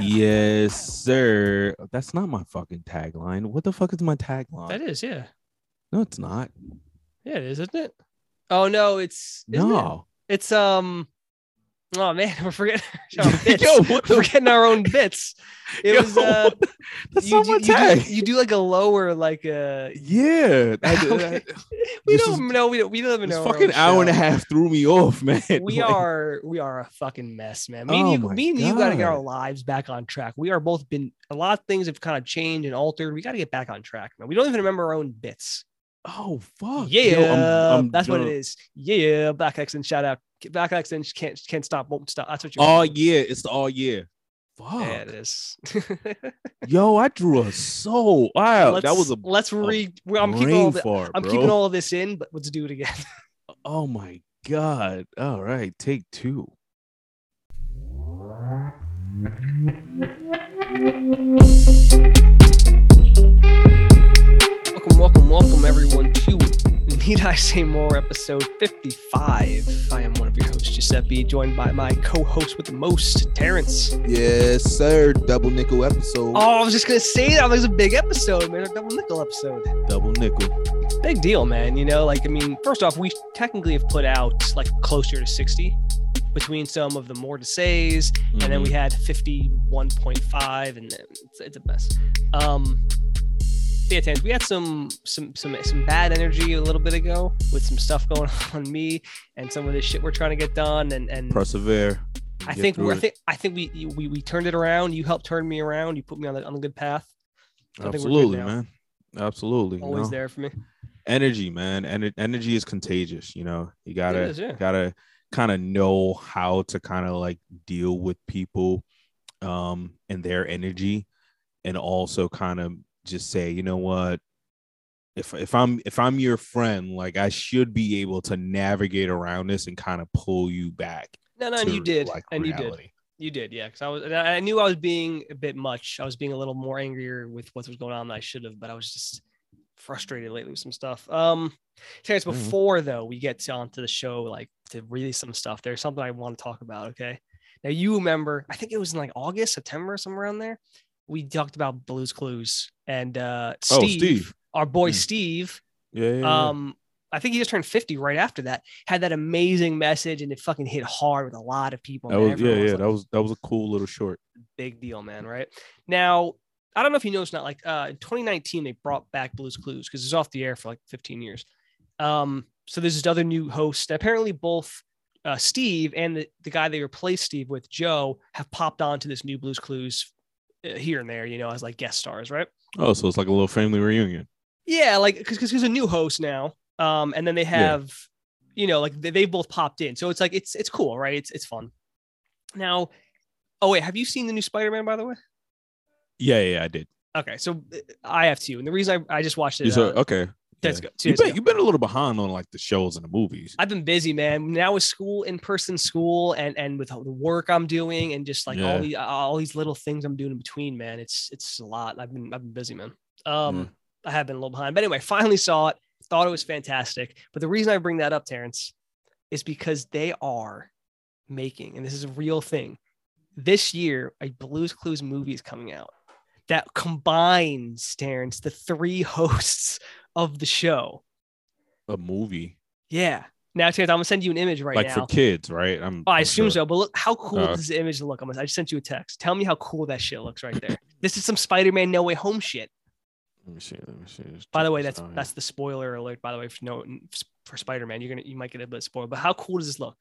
Yes, sir. That's not my fucking tagline. What the fuck is my tagline? That is, yeah. no, it's not. Yeah, it is, isn't it? Oh no, it's isn't it? No. It's um oh man, we're forgetting our. Yo, what the we're forgetting our own bits. It Yo, was uh that's you, not do- you, do, you do like a lower like uh yeah. I- I- Okay. we don't is- know we don't we don't even this know fucking hour and a half threw me off, man. we Like, are we are a fucking mess, man. Me and Oh you, me and you got to get our lives back on track. We are both been a lot of things have kind of changed and altered. We got to get back on track, man. We don't even remember our own bits. Oh fuck. Yeah, Yo, I'm- I'm that's what it is. Yeah, Black accent. Shout out, Black accent. Can't can't stop, won't stop. That's what you're. Oh yeah, it's the all yeah. Fuck. yeah, it is. Yo, I drew a soul. Wow, that was a let's re. a I'm keeping all the, fart, I'm bro. keeping all of this in, but let's do it again. Oh my god. All right, take two. welcome, welcome, welcome, everyone to Need I Say More, episode 55. I am one of your hosts, Giuseppe, joined by my co-host with the most, Terrence. Yes, sir. Double nickel episode. Oh, I was just gonna say that. It was a big episode, man. A double nickel episode. Double nickel. Big deal, man. You know, like I mean, first off, we technically have put out like closer to 60 between some of the more to says, and then we Mhm. had 51.5, and then it's, it's a mess. Um, yeah, Terrence, we had some some some some bad energy a little bit ago with some stuff going on me and some of the shit we're trying to get done, and and persevere. I think I think I think we we we turned it around. You helped turn me around. You put me on the on a good path. I think good absolutely, man. Absolutely. you Always know? there for me. Energy, man. And energy is contagious. You know, you gotta is, yeah. gotta kind of know how to kind of like deal with people um and their energy and also kind of just say you know what if if i'm if i'm your friend like i should be able to navigate around this and kind of pull you back No, no, and you did, like and you did. You did, yeah. Because I was, I knew I was being a bit much. I was being a little more angrier with what was going on than I should have, but I was just frustrated lately with some stuff. Um, Terrence, Mhm. before though we get to, onto the show, like to release some stuff, there's something I want to talk about. Okay, now you remember, I think it was in like August, September, somewhere around there. We talked about Blues Clues and uh, Steve, Oh, Steve. our boy Hmm. Steve, yeah, yeah, yeah. um, I think he just turned 50 right after that. Had that amazing message and it fucking hit hard with a lot of people. that was yeah yeah like, that was that was a cool little short big deal, man. Right now, I don't know if you know it's not like uh, in 2019 they brought back Blues Clues because it's off the air for like 15 years. Um, so there's this other new host. Apparently, both uh, Steve and the, the guy they replaced Steve with, Joe, have popped onto this new Blues Clues here and there, you know, as like guest stars, right? oh so it's like a little family reunion Yeah, like because because there's a new host now, um, and then they have, you know, like they, they both popped in, so it's like it's it's cool, right? It's it's fun. Now, oh wait, have you seen the new Spider-Man by the way? yeah yeah, yeah i did Okay, so uh, I have to, and the reason I, I just watched it. Uh, okay that's yeah. good. You days been, you've been a little behind on like the shows and the movies I've been busy, man. Now with school, in person school, and and with the work I'm doing, and just like all these all these little things I'm doing in between, man. It's it's a lot. I've been I've been busy, man. Um, Yeah. I have been a little behind, but anyway, finally saw it. Thought it was fantastic. But the reason I bring that up, Terrence, is because they are making, and this is a real thing. This year, a Blues Clues movie is coming out that combines, Terrence, the three hosts of the show. a movie Yeah. Now, Terrence, I'm gonna send you an image right like now. for kids right i'm Oh, I I'm assume sure. so, but look how cool Uh, does the image look? I'm gonna, I just sent you a text. Tell me how cool that shit looks right there. this is some Spider-Man No Way Home shit. let me see let me see Let's By the way, that's out that's the spoiler alert. By the way, for no for Spider-Man, you're gonna you might get a bit spoiled. But how cool does this look?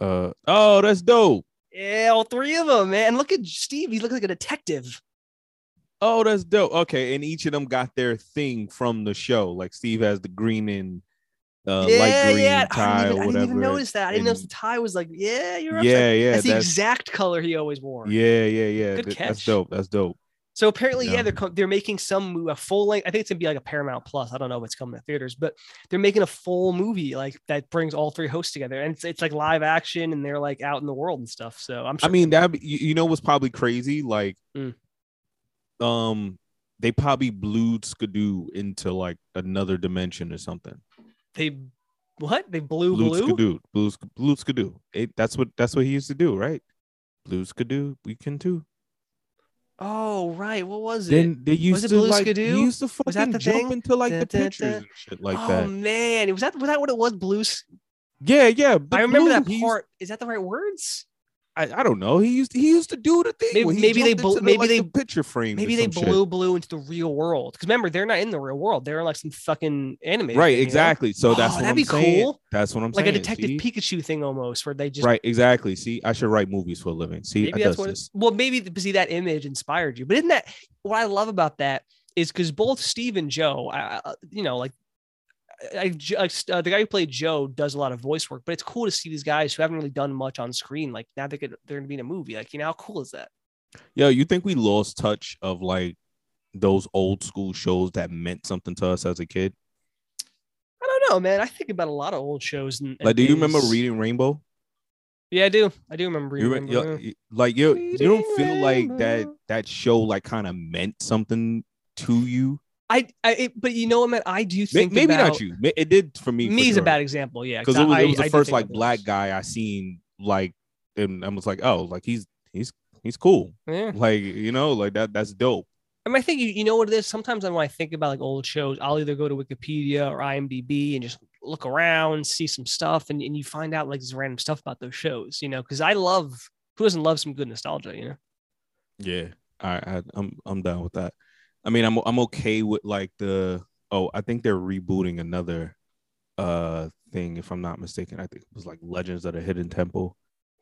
uh oh that's dope Yeah, all three of them, man. Look at Steve. He looks like a detective. Oh, that's dope. Okay, and each of them got their thing from the show. Like Steve has the green and uh, yeah, light green yeah. tie I, didn't even, or I didn't whatever. even notice that. I didn't notice the tie was like, yeah, you're yeah, upside- yeah, That's the exact color he always wore. yeah, yeah, yeah. Good Th- That's dope. That's dope. So apparently, yeah, Yeah. they're co- they're making some mo- a full length. I think it's gonna be like a Paramount Plus. I don't know if it's coming to theaters, but they're making a full movie like that brings all three hosts together, and it's, it's like live action, and they're like out in the world and stuff. So I'm sure. I mean, that you, you know what's probably crazy? Like, Mm. Um, they probably blew Skidoo into like another dimension or something. they what? They blew Blue. Skidoo. Blue Blue Skidoo. It, that's what that's what he used to do, right? Blue Skidoo. We can too. Oh right, what was it? Then they used it to Blue like Skidoo? he used to Was that fucking the jump thing? into like Da, the da, da. pictures and shit like oh that. man, was that was that what it was? Blues. Yeah, yeah. I remember Blue, that part. Is that the right words? I, I don't know. He used he used to do the thing. Maybe- he maybe they the, maybe like, they- the picture frame. Maybe they blew blue into the real world. Because remember, they're not in the real world. They're in like some fucking anime. Right, thing, you know? exactly. So that's Oh, what that'd I'm be saying. cool. That's what I'm Like saying. a detective see? Pikachu thing almost, where they just Right, exactly. See, I should write movies for a living. See, maybe I that's what. this. Well, maybe see that image inspired you. But isn't that what I love about that? Is because both Steve and Joe, I- you know, like. I, I- uh, the guy who played Joe does a lot of voice work, but it's cool to see these guys who haven't really done much on screen. Like now they could, they're gonna be in a movie. Like you know, how cool is that? Yo, you think we lost touch of like those old school shows that meant something to us as a kid? I don't know, man. I think about a lot of old shows. And, and Like, do you remember reading Rainbow? Yeah, I do. I do remember You reading. re- Rainbow, yo- yeah. y- like you, you don't feel like that that show like kind of meant something to you. I, I but you know what, man? I do think Maybe about, not you. It did for me. Me is a bad example, yeah. because it was, it was the do first think like black guy I seen like, and I was like, oh, like he's he's he's cool. Yeah. Like you know, like that that's dope. I mean, I think you, you know what it is. Sometimes when I think about like old shows, I'll either go to Wikipedia or IMDb and just look around, see some stuff, and, and you find out like this random stuff about those shows, you know, because I love who doesn't love some good nostalgia, you know? Yeah, I, I I'm I'm down with that. I mean, I'm I'm okay with like the oh, I think they're rebooting another uh thing if I'm not mistaken. I think it was like Legends of the Hidden Temple.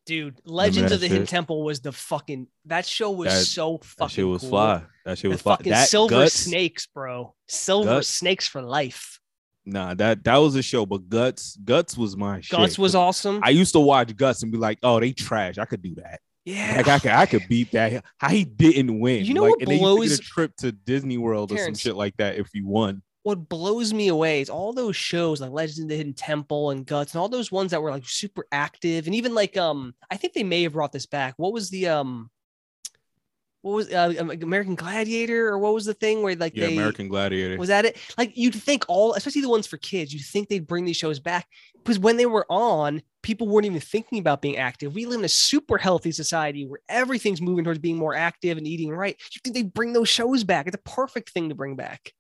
Dude, Legends of the Hidden? Temple was the fucking that show was That- so That fucking shit was cool. fly. That shit The was fly. fucking That silver Guts, snakes, bro. Silver Guts. snakes for life. Nah, that that was a show, but Guts Guts was my shit. Guts was 'cause awesome. I used to watch Guts and be like, oh, they trash. I could do that. Yeah. Like I could I could beat that. How he didn't win. You know like, what and then you get blows- a trip to Disney World or some shit like that if you won. what blows me away is all those shows like Legends of the Hidden Temple and Guts and all those ones that were like super active and even like um I think they may have brought this back. What was the um what was uh, um, American Gladiator or what was the thing where like Yeah, they American Gladiator. was that it? Like you'd think all, especially the ones for kids, you'd think they'd bring these shows back because when they were on, people weren't even thinking about being active. We live in a super healthy society where everything's moving towards being more active and eating right. You think they'd bring those shows back? It's a perfect thing to bring back.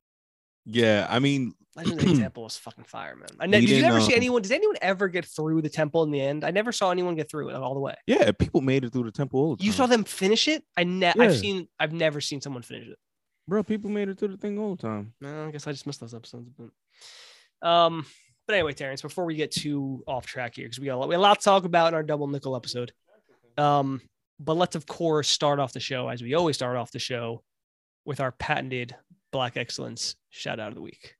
Yeah, I mean, the Temple was fucking fire, man. I ne- did you ever see um, anyone? Does anyone ever get through the temple in the end? I never saw anyone get through it all the way. yeah, people made it through the temple all the You time. saw them finish it? I ne- Yeah. I've seen. I've never seen someone finish it. bro. People made it through the thing all the time. No, I guess I just missed those episodes. But, um, but anyway, Terrence, before we get too off track here, because we got a lot, we got a lot to talk about in our double nickel episode. Um, but let's of course start off the show as we always start off the show with our patented Black Excellence shout out of the week.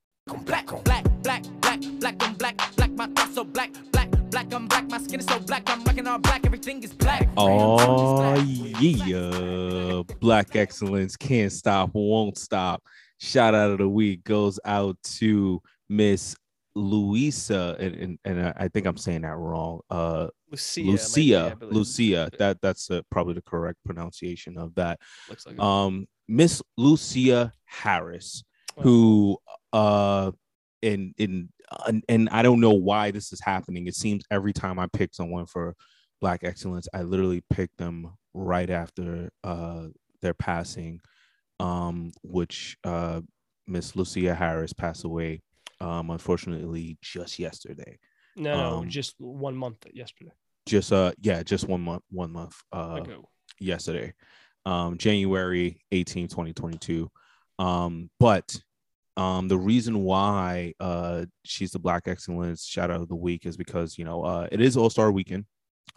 Black, black, black, black, black, I'm black, black, my thoughts so black, black, black, I'm black, my skin is so black, I'm rocking all black, everything is black. Oh yeah, Black Excellence can't stop, won't stop. Shout out of the week goes out to Miss Luisa, and and, and I- think I'm saying that wrong. Uh, Lucia. might be, Lucia, That that's uh, probably the correct pronunciation of that. Looks like. Um, Miss Lusia Harris, Oh. who uh in in and, and I don't know why this is happening. It seems every time I pick someone for Black Excellence, I literally pick them right after uh their passing, um, which uh Miss Lucia Harris passed away, um, unfortunately just yesterday. no, um, just one month yesterday. Just uh yeah, just one month, one month uh ago. yesterday, um, January 18, 2022. Um, but um, the reason why uh, she's the Black Excellence shout out of the week is because you know uh, it is All Star Weekend.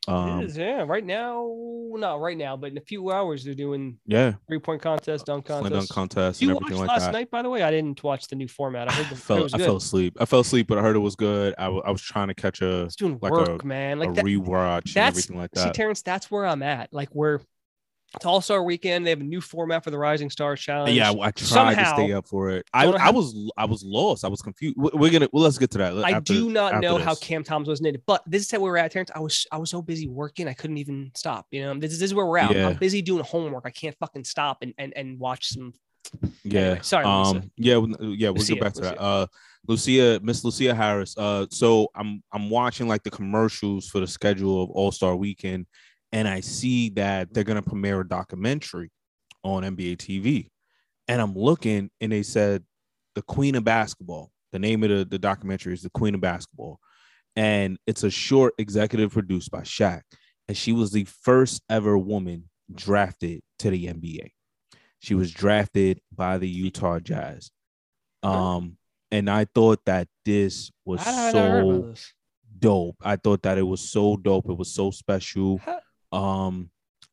Um, it is, yeah. Right now, not right now, but in a few hours they're doing yeah, three point contest, dunk contest. dunk contest you and watched like last that. night, by the way. I didn't watch the new format. I heard the, I heard it fell, I good. fell asleep. I fell asleep, but I heard it was good. I, w- I was trying to catch a, It's doing like work, man. a Like that, rewatch and everything like that. see. Terrence, that's where I'm at. Like we're it's All Star Weekend. They have a new format for the Rising Stars Challenge. yeah, I tried to stay up for it. I, I was I was lost. I was confused. We- We're gonna well, let's get to that. I after- do not know how. Cam Thomas was knitted, but this is where we're at, Terrence. I was I was so busy working, I couldn't even stop. You know, this, is- this is where we're at. Yeah. I'm busy doing homework. I can't fucking stop and and, and watch some Yeah. Anyway, sorry, Lisa. Um. Yeah. Yeah. We'll Lucia, get back to that. Lucia. Uh, Lucia, Miss Lusia Harris. Uh, so I'm I'm watching like the commercials for the schedule of All Star Weekend, and I see that they're gonna premiere a documentary on NBA TV, and I'm looking, and they said the Queen of Basketball. The name of the, the documentary is the Queen of Basketball, and it's a short executive produced by Shaq, and she was the first ever woman drafted to the NBA. She was drafted by the Utah Jazz. Um, and I thought that this was How did I not heard about so this? dope. I thought that it was so dope. It was so special. Huh. Um,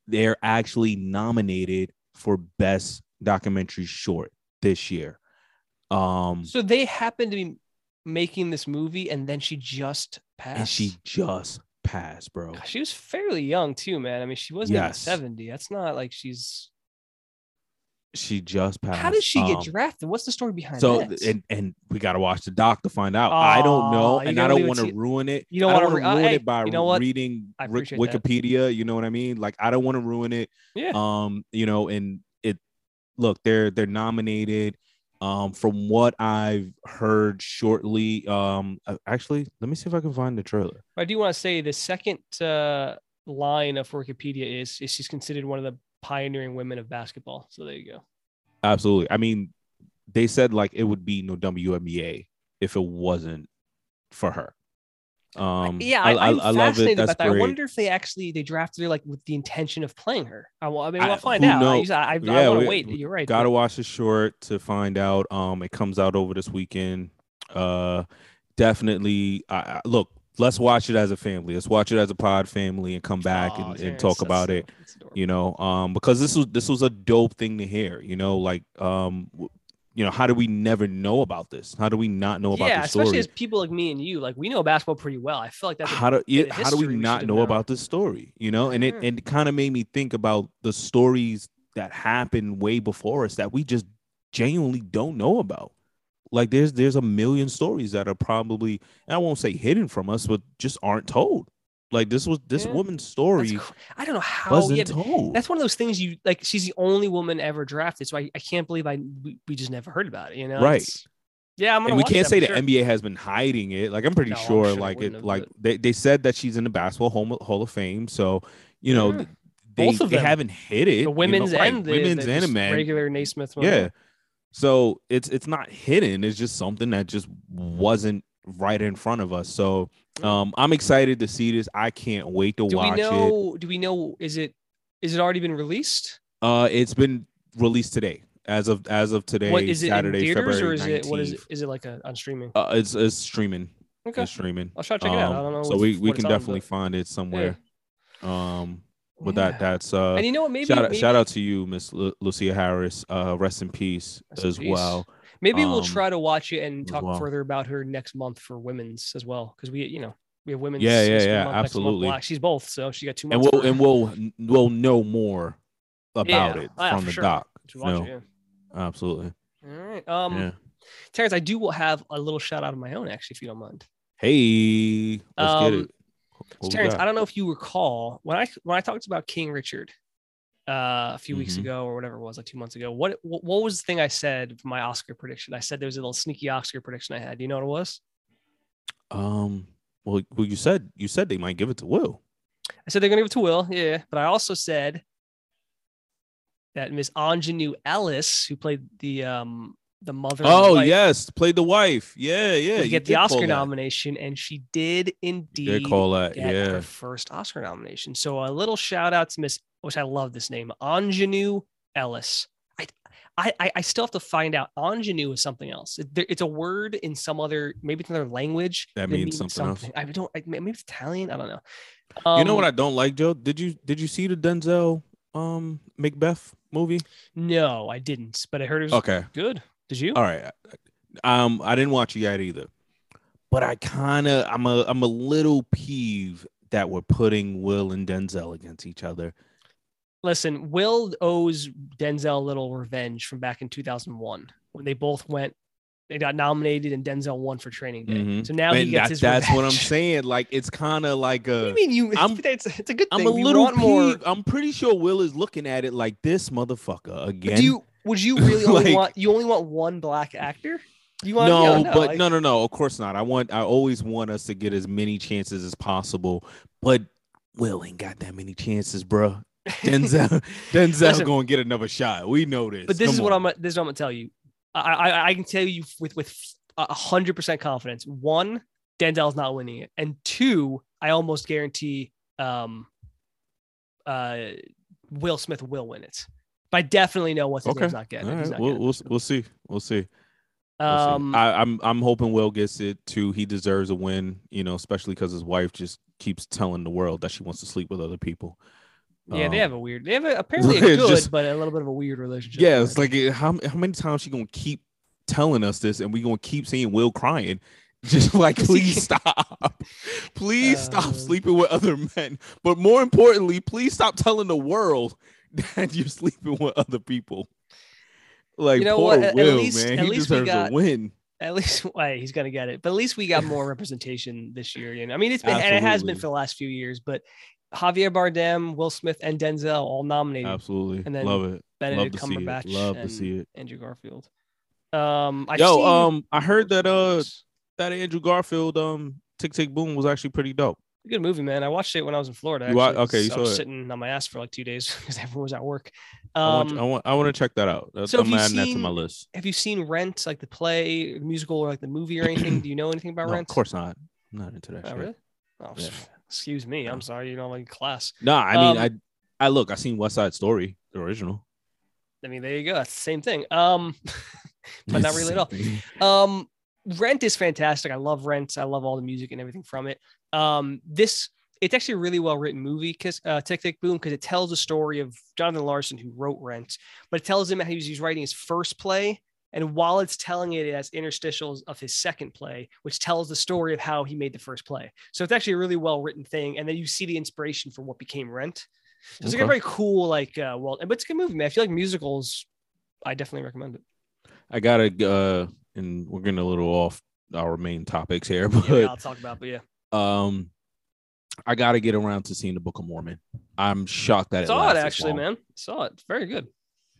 they're actually nominated for best documentary short this year. Um, So they happen to be making this movie, and then she just passed. and she just passed, bro. She was fairly young too, man. I mean, she wasn't even 70. That's not like she's. She just passed. How did she get Um, drafted? What's the story behind So that? and and we gotta watch the doc to find out. I don't know, and I don't want to ruin it. you don't wanna don't ru- want uh, to ruin hey, it by you know reading Ri- that. Wikipedia. You know what I mean? Like I don't want to ruin it. yeah. Um, you know, and it look they're they're nominated. Um, from what I've heard shortly, um, uh, actually, let me see if I can find the trailer. I do want to say the second uh, line of Wikipedia is, is she's considered one of the pioneering women of basketball. So there you go. Absolutely. I mean, they said like it would be no WNBA if it wasn't for her. Um, yeah, I, I, am I love it. fascinated That's about that. great. I wonder if they actually they drafted her like with the intention of playing her. I, well, I mean, we'll find out. I, knows? I, I, Yeah, want to wait. You're right. Gotta but- watch the short to find out. Um, it comes out over this weekend. Uh, definitely. I, I, look, let's watch it as a family. Let's watch it as a pod family and come back Aw, and, and talk that's about so- it. You know, um, because this was this was a dope thing to hear. You know, like um, you know, how do we never know about this? How do we not know about yeah, the especially as people like me and you, like we know basketball pretty well. I feel like that's how do it, how do we we not know about this story you know and it and it kind of made me think about the stories that happened way before us that we just genuinely don't know about like there's there's a million stories that are probably and i won't say hidden from us but just aren't told like this was this Yeah. woman's story cr- I don't know how. Yeah, told that's one of those things you like. She's the only woman ever drafted, so I, I can't believe I we, we just never heard about it. You know, Right. It's- yeah, I'm gonna. and we can't that say the sure. NBA has been hiding it. Like I'm pretty No, I'm sure, sure like it, like but- they, they said that she's in the basketball Hall, Hall of Fame. So you know, Yeah. they, Both of they them. haven't hit it. The you know, women's right, and the, women's the and a man. regular Naismith. one. Yeah. So it's it's not hidden. It's just something that just wasn't right in front of us. So um I'm excited to see this. I can't wait to Do we watch it. know? Do we know? Is it? Is it already been released? Uh it's been released today. As of as of today, what is it Saturday, in theaters February or is it? What is it? 19th. Is it like a on streaming? Uh, it's it's streaming. Okay, It's streaming. I'll try to check it out. I Um, don't know. So we, we can it's on, definitely but- find it somewhere. Um but Yeah. that that's uh And you know what? Maybe shout out maybe, shout out to you, Miss Lu- Lusia Harris. Uh rest in peace Rest in as peace. well. Maybe we'll um, try to watch it and talk well. further about her next month for women's as well because we you know we have women's. Yeah, yeah, yeah, month, next month absolutely. She's both, so she got two months. and we'll and we'll we'll know more about Yeah. it Ah, from the sure. doc. watch no. it, Absolutely. All right. Um, yeah. Terrence, I do have a little shout out of my own, actually, if you don't mind. Hey, let's get Um, it. What Terrence. I don't know if you recall when I when I talked about King Richard uh, a few weeks Mhm. ago or whatever it was, like two months ago. What, what was the thing I said for my Oscar prediction? I said there was a little sneaky Oscar prediction I had. Do you know what it was? Um. Well, well, you said you said they might give it to Will. I said they're gonna give it to Will, yeah. But I also said that Miss Aunjanue Ellis, who played the um the mother, the Oh wife, yes, played the wife. Yeah, yeah. get the Oscar nomination, and she did indeed did call that. get Yeah. her first Oscar nomination. So a little shout out to Miss, which I love this name, Aunjanue Ellis. I, I, I- still have to find out. Ingenue is something else. It- it's a word in some other, maybe it's another language That means something else. I don't. I, maybe it's Italian. I don't know. you know what Um, I don't like, Joe? Did you did you see the Denzel um Macbeth movie? No, I didn't. But I heard it was Okay. good. Did you? All right. Um, I didn't watch it yet either, but I kind of I'm a I'm a little peeved that we're putting Will and Denzel against each other. Listen, Will owes Denzel a little revenge from back in 2001 when they both went. They got nominated and Denzel won for Training Day. Mhm. So now he gets that- his. that's what I'm saying. Like it's kind of like What do you mean you? I'm- it's, it's a good thing. I'm a little want more. I'm pretty sure Will is looking at it like this motherfucker again. Do you Would you really only want you only want one black actor? You want no, yeah, but I- no, no, no. Of course not. I want. I always want us to get as many chances as possible. But Will ain't got that many chances, bro. Denzel, Denzel's Listen. gonna get another shot. We know this. But this Come is what. I'm. This is what I'm gonna tell you. I, I I can tell you with with a hundred percent confidence. One, Denzel's not winning it, and two, I almost guarantee um, uh, Will Smith will win it. But I definitely know what's his Okay. name's not getting All it. Right, not we'll, getting we'll it. we'll see. We'll see. We'll see. Um, I, I'm I'm hoping Will gets it too. He deserves a win, you know, especially because his wife just keeps telling the world that she wants to sleep with other people. Yeah, they Um, have a weird. They have a, apparently a good, just- but a little bit of a weird relationship. Yeah, it's like how how many times she gonna keep telling us this, and we gonna keep seeing Will crying. Just like, please stop, please Uh, stop sleeping with other men. But more importantly, please stop telling the world that you're sleeping with other people. Like, You know poor what? At- at Will, least- man, at he least we got- a win. at least why he's gonna get it. But at least we got more representation this year. You know, I mean, it's been and it has been for the last few years. But Javier Bardem, Will Smith, and Denzel all nominated. Absolutely, And then love it. Benedict love to see it. Cumberbatch, Love to see it. Andrew Garfield. Um, I've Yo, seen- um, I heard that uh that Andrew Garfield um Tick Tick Boom was actually pretty dope. good movie, man. I watched it when I was in Florida. You wa- actually. okay, you I was saw it. sitting on my ass for like two days because everyone was at work. I want, Um, I want, I want to check that out. That's, so have I'm you adding that to my seen- list. have you seen Rent, like the play, the musical, or like the movie or anything? Do you know anything about No, of course not. I'm not into that Oh, shit. really? Oh, Yeah. Excuse me. I'm sorry. You know, like class. No, I mean, Um, I, I look, I seen West Side Story, the original, I mean, there you go. That's the same thing. Um, but not really at all. Um, Rent is fantastic. I love Rent. I love all the music and everything from it. Um, this it's actually a really well written movie because uh, Tick Tick Boom because it tells the story of Jonathan Larson who wrote Rent, but it tells him how he was, he was writing his first play. And while it's telling it, it has interstitials of his second play, which tells the story of how he made the first play. So it's actually a really well written thing. And then you see the inspiration for what became Rent. So it's like a very cool, like, uh, well, but it's a good movie, man. If you like musicals, I definitely recommend it. I gotta, uh, and we're getting a little off our main topics here, Yeah, but I'll talk about, but yeah. um, I gotta get around to seeing the Book of Mormon. I'm shocked that it saw it this actually, long. man. Saw it. It's very good.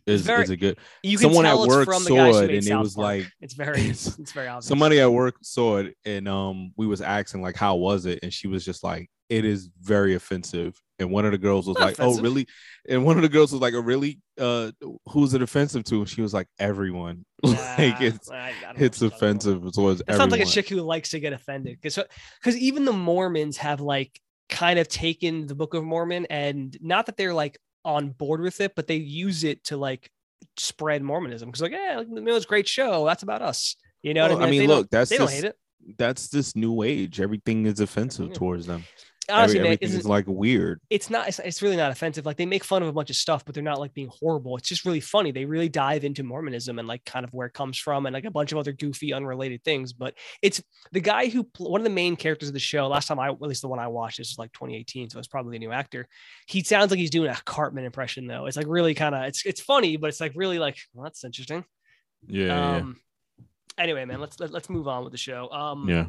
Is, very- is it good? You can Someone at work saw it and it was Park. like- it's very, it's- it's very obvious. Somebody at work saw it and um we was asking like how was it and she was just like it is very offensive and one of the girls was Not like oh really and one of the girls was like oh really uh who's it offensive to and she was like everyone like it's I- I it's what you're talking about. offensive towards It sounds like a chick who likes to get offended because because even the Mormons have like kind of taken the Book of Mormon and not that they're like on board with it, but they use it to like spread Mormonism because like yeah, like, you know, it's a great show. That's about us. You know Well, what I I mean? mean, They look, that's they don't hate it. that's this new age everything is offensive Yeah. towards them Honestly, Every- man, isn't- like weird. It's not it's, it's really not offensive. Like they make fun of a bunch of stuff but they're not like being horrible. It's just really funny. They really dive into mormonism and like kind of where it comes from and like a bunch of other goofy unrelated things but it's the guy who one of the main characters of the show last time i at least the one i watched this was like 2018 so it's probably a new actor. He sounds like he's doing a cartman impression though. It's like really kind of it's it's funny but it's like really like well, that's interesting. Yeah um anyway man let's let, let's move on with the show. Um yeah, yeah.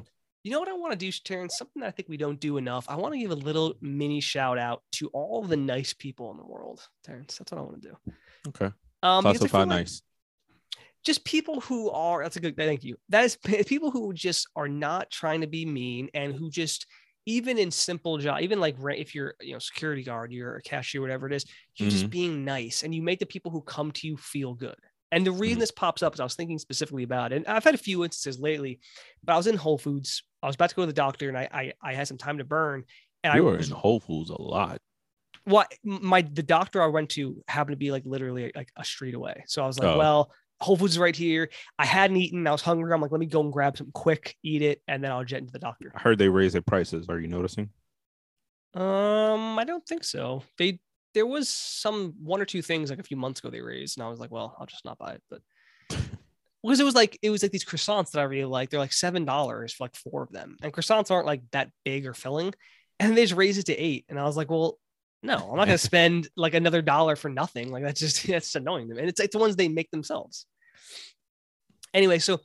You know what I want to do, Terrence? Something that I think we don't do enough. I want to give a little mini shout out to all the nice people in the world, Terrence. That's what I want to do. okay Um, classify like nice Just people who are. That's a good. Thank you. That is people who just are not trying to be mean and who just even in simple job, even like if you're you know security guard, you're a cashier, whatever it is, you're just being nice and you make the people who come to you feel good. And the reason Mhm. this pops up is I was thinking specifically about it. And I've had a few instances lately, but I was in Whole Foods. I was about to go to the doctor and I I, I had some time to burn. And I you were was in whole foods a lot what my the doctor I went to happened to be like literally like a street away. So I was like, Oh. well, Whole Foods is right here. I hadn't eaten. I was hungry. I'm like, let me go and grab some quick, eat it, and then I'll jet into the doctor. i heard they raised their prices are you noticing Um, I don't think so. They there was some one or two things like a few months ago they raised, and I was like, well, I'll just not buy it. But because it was like it was like these croissants that I really like. They're like seven dollars for like four of them, and croissants aren't like that big or filling, and they just raised it to eight, and I was like, well. No, I'm not gonna spend like another dollar for nothing. Like that's just that's annoying them. And it's it's the ones they make themselves. Anyway, so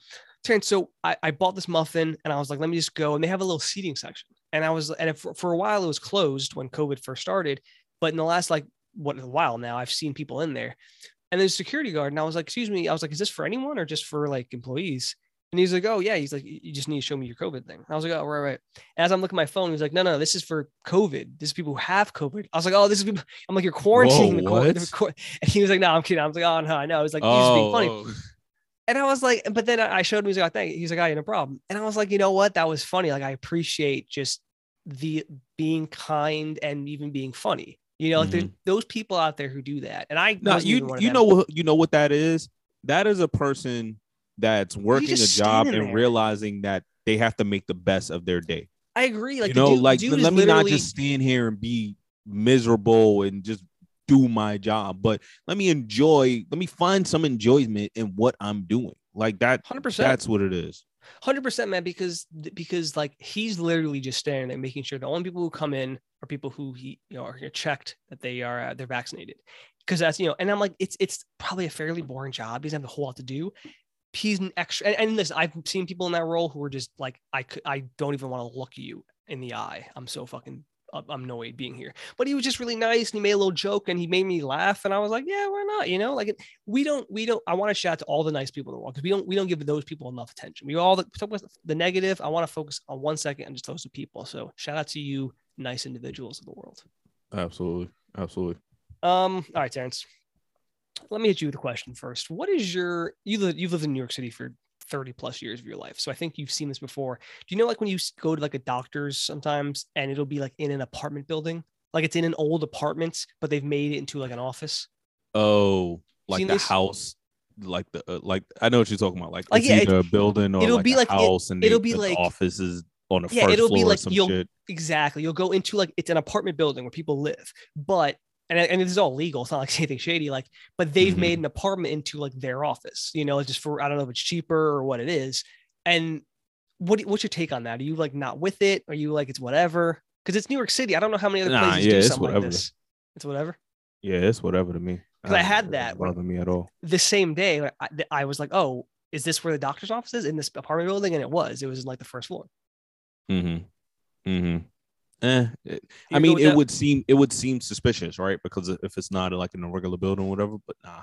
Terrence, so I, I bought this muffin and I was like, let me just go. And they have a little seating section. And I was, and if, for a while it was closed when COVID first started. But in the last like what a while now, I've seen people in there. And there's a security guard, and I was like, "Excuse me," I was like, "Is this for anyone or just for like employees?" And he's like, "Oh yeah." He's like, "You just need to show me your COVID thing." I was like, "Oh right, right." And as I'm looking at my phone, he's like, "No, no, this is for COVID. This is people who have COVID." I was like, "Oh, this is people." I'm like, "You're quarantining the, Whoa, the what? And he was like, "No, I'm kidding." I was like, "Oh no, I know." I was like, "He's just being funny." oh, And I was like, but then I showed him. He's like, "I thank." you." He's like, oh, "I no problem." And I was like, you know what? That was funny. Like, I appreciate just the being kind and even being funny. You know, like there's mm-hmm. those people out there who do that. And I no, you you know what you know what that is. That is a person that's working a job and there. realizing that they have to make the best of their day. I agree. Like you know, dude- like dude let me not just stand here and be miserable and just do my job, but let me enjoy. Let me find some enjoyment in what I'm doing. Like that. 100%. That's what it is. Hundred percent, man. Because because like he's literally just standing there, making sure the only people who come in are people who he you know are checked that they are uh, they're vaccinated. Because that's you know, and I'm like, it's it's probably a fairly boring job. He doesn't have a whole lot to do. He's an extra, and, and listen, I've seen people in that role who are just like, I could, I don't even want to look you in the eye. I'm so fucking I'm annoyed being here. But he was just really nice and he made a little joke and he made me laugh. And I was like, yeah, why not? You know, like we don't, we don't, I want to shout out to all the nice people in the world because we don't, we don't give those people enough attention. We all talk about the negative. I want to focus on one second and just those people. So shout out to you, nice individuals of the world. Absolutely. Absolutely. Um, all right, Terrence. Let me hit you with a question first. What is your you live you've lived in New York City for 30 plus years of your life. So I think you've seen this before. Do you know like when you go to like a doctor's sometimes and it'll be like in an apartment building? Like it's in an old apartment, but they've made it into like an office. Oh, like Seen the this? house, like the uh, like I know what you're talking about. Like, Like, it's yeah, either a building or it'll like be like- it- house, and it'll they- be the like- offices on the Yeah, first it'll be floor or like you'll- shit. Exactly. You'll go into like it's an apartment building where people live, but and, and this is all legal. It's not like anything shady. Like, but they've Mhm. made an apartment into like their office. You know, just for I don't know if it's cheaper or what it is. And what what's your take on that? Are you like not with it? Are you like it's whatever? Because it's New York City. I don't know how many other Nah, places yeah, do it's something whatever. like this. It's whatever. Yeah, it's whatever to me. 'Cause I don't- had that bother me at all. The same day, I, I was like, oh, is this where the doctor's office is in this apartment building? And it was. It was like the first floor. Mm-hmm. Mm-hmm. Eh, it- I mean, it would seem it would seem suspicious, right? Because if it's not like in a regular building or whatever, but nah,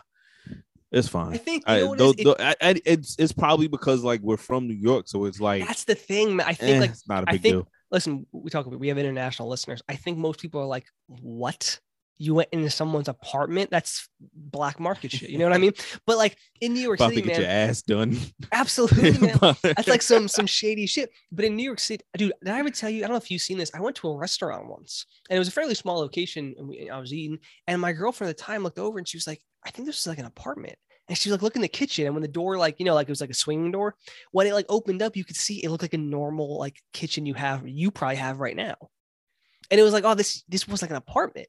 it's fine. I think I, though, it is? It- though, I, I, it's it's probably because like we're from New York, so it's like that's the thing. I think eh, like it's not a I big think deal. listen, we talk about we have international listeners. I think most people are like, what? You went into someone's apartment? That's black market shit. You know what I mean? But like in New York City, get man, your ass done. absolutely, man. That's like some some shady shit. But in New York City, dude, did I ever tell you? I don't know if you've seen this. I went to a restaurant once, and it was a fairly small location, and we, I was eating, and my girlfriend at the time looked over, and she was like, "I think this is like an apartment." And she was like, "Look in the kitchen." And when the door, like you know, like it was like a swinging door, when it like opened up, you could see it looked like a normal like kitchen you have, you probably have right now. And it was like, "Oh, this this was like an apartment."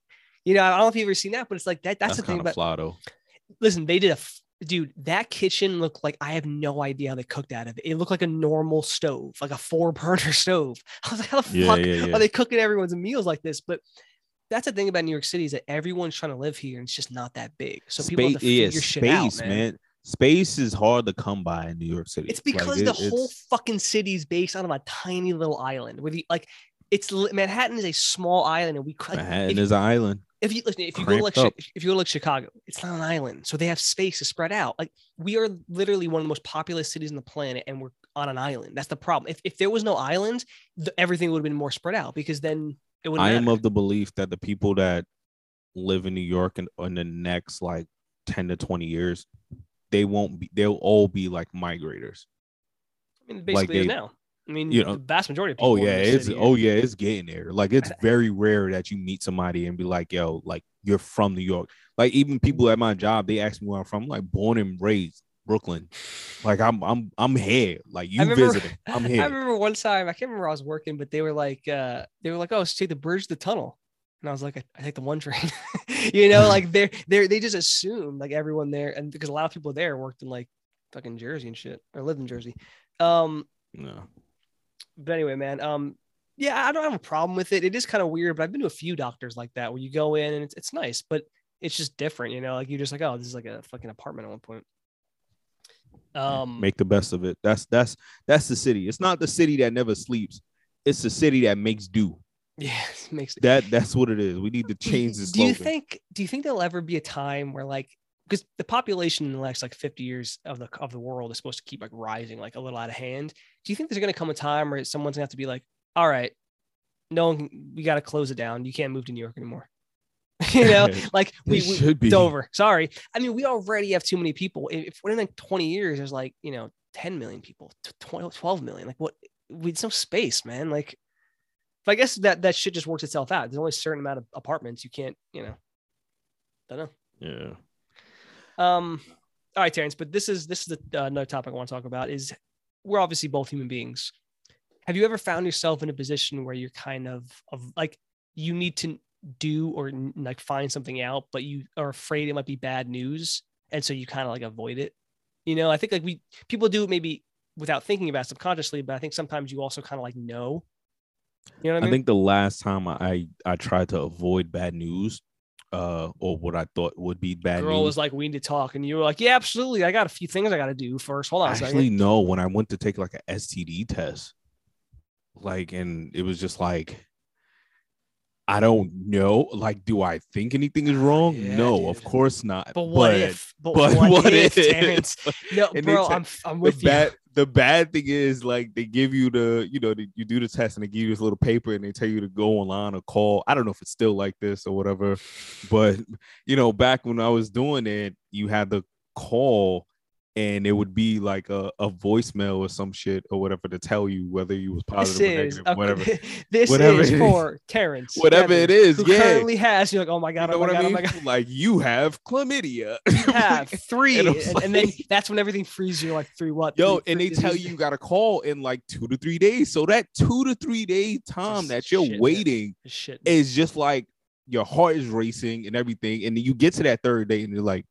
You know, I don't know if you've ever seen that, but it's like that. That's, That's, the thing about of listen, they did a f- dude. That kitchen looked like I have no idea how they cooked out of it. It looked like a normal stove, like a four burner stove. I was like, how the Yeah, fuck yeah, yeah. are they cooking everyone's meals like this? But that's the thing about New York City is that everyone's trying to live here and it's just not that big. So people have to Space, yeah, figure shit out, man. man. Space is hard to come by in New York City. It's Like, because it- the whole it's- fucking city is based on a tiny little island where the like it's Manhattan is a small island and we like, Manhattan is an island. If you listen, if you go to like Chi- if you go to like Chicago, it's not an island, so they have space to spread out. Like we are literally one of the most populous cities on the planet, and we're on an island. That's the problem. If if there was no island, the, everything would have been more spread out because then it would. I am of the belief that the people that live in New York and in the next like 10 to 20 years, they won't be they'll all be like migrators. I mean, like basically is they- now. I mean, you know- the vast majority of people. Oh yeah, it's city oh yeah, it's getting there. Like it's very rare that you meet somebody and be like, yo, like you're from New York. Like even people at my job, they ask me where I'm from. I'm like born and raised Brooklyn. Like I'm I'm I'm here. Like you remember- visiting. I'm here. I remember one time I can't remember I was working, but they were like, uh, they were like, "Oh, so take the bridge, the tunnel," and I was like, "I, I take the one train." you know, like they're they are they just assume like everyone there, and because a lot of people there worked in like fucking Jersey and shit, or lived in Jersey. Um, No. But anyway, man, um, yeah, I don't have a problem with it. It is kind of weird, but I've been to a few doctors like that where you go in and it's it's nice, but it's just different, you know. Like you're just like, oh, this is like a fucking apartment at one point. Um, Make the best of it. That's that's that's the city. It's not the city that never sleeps. It's the city that makes do. yeah, it makes That that's what it is. We need to change this. do you think do you think there'll ever be a time where like because the population in the next like 50 years of the of the world is supposed to keep like rising like a little out of hand. Do you think there's going to come a time where someone's going to have to be like, all right, no one, can, we got to close it down. You can't move to New York anymore. you know, like we, we should be. it's over. Sorry. I mean, we already have too many people. If if within like 20 years, there's like, you know, 10 million people, tw- 12, 12 million. Like what? We no space, man. Like, but I guess that that shit just works itself out. There's only a certain amount of apartments. You can't, you know, don't know. Yeah. Um, all right, Terrence, but this is this is the, uh, another topic I want to talk about. Is we're obviously both human beings. Have you ever found yourself in a position where you're kind of of like you need to do or like find something out, but you are afraid it might be bad news, and so you kind of like avoid it? You know, I think like we people do it maybe without thinking about subconsciously, but I think sometimes you also kind of like know. You know what I I mean? think the last time I I tried to avoid bad news, uh, or what I thought would be bad girl news. was like, "We need to talk," and you were like, "Yeah, absolutely. I got a few things I got to do first. Hold on a second. Actually, no. When I went to take like a STD test, like, and it was just like, I don't know. Like, do I think anything is wrong? Yeah, no, dude. of course not. But what if? But, But what, what if, if? No, And bro, I'm I'm with you. bad the bad thing is like they give you the you know the, you do the test and they give you this little paper and they tell you to go online or call. I don't know if it's still like this or whatever but you know back when i was doing it you had the call and it would be like a, a voicemail or some shit or whatever to tell you whether you was This positive or is negative whatever this Whatever is it is. for Terrence. Whatever it Evans, is, who yeah. currently has. You're like, oh my you god, know oh my i god, oh mean oh my god. like you have chlamydia You have three, And and, was and then that's when everything freezes. You're like, three what? Yo, Three- and they tell you you got to call in like two to three days. So that two to three day time that you're shit, waiting shit. is just like your heart is racing and everything. And then you get to that third day and you're like,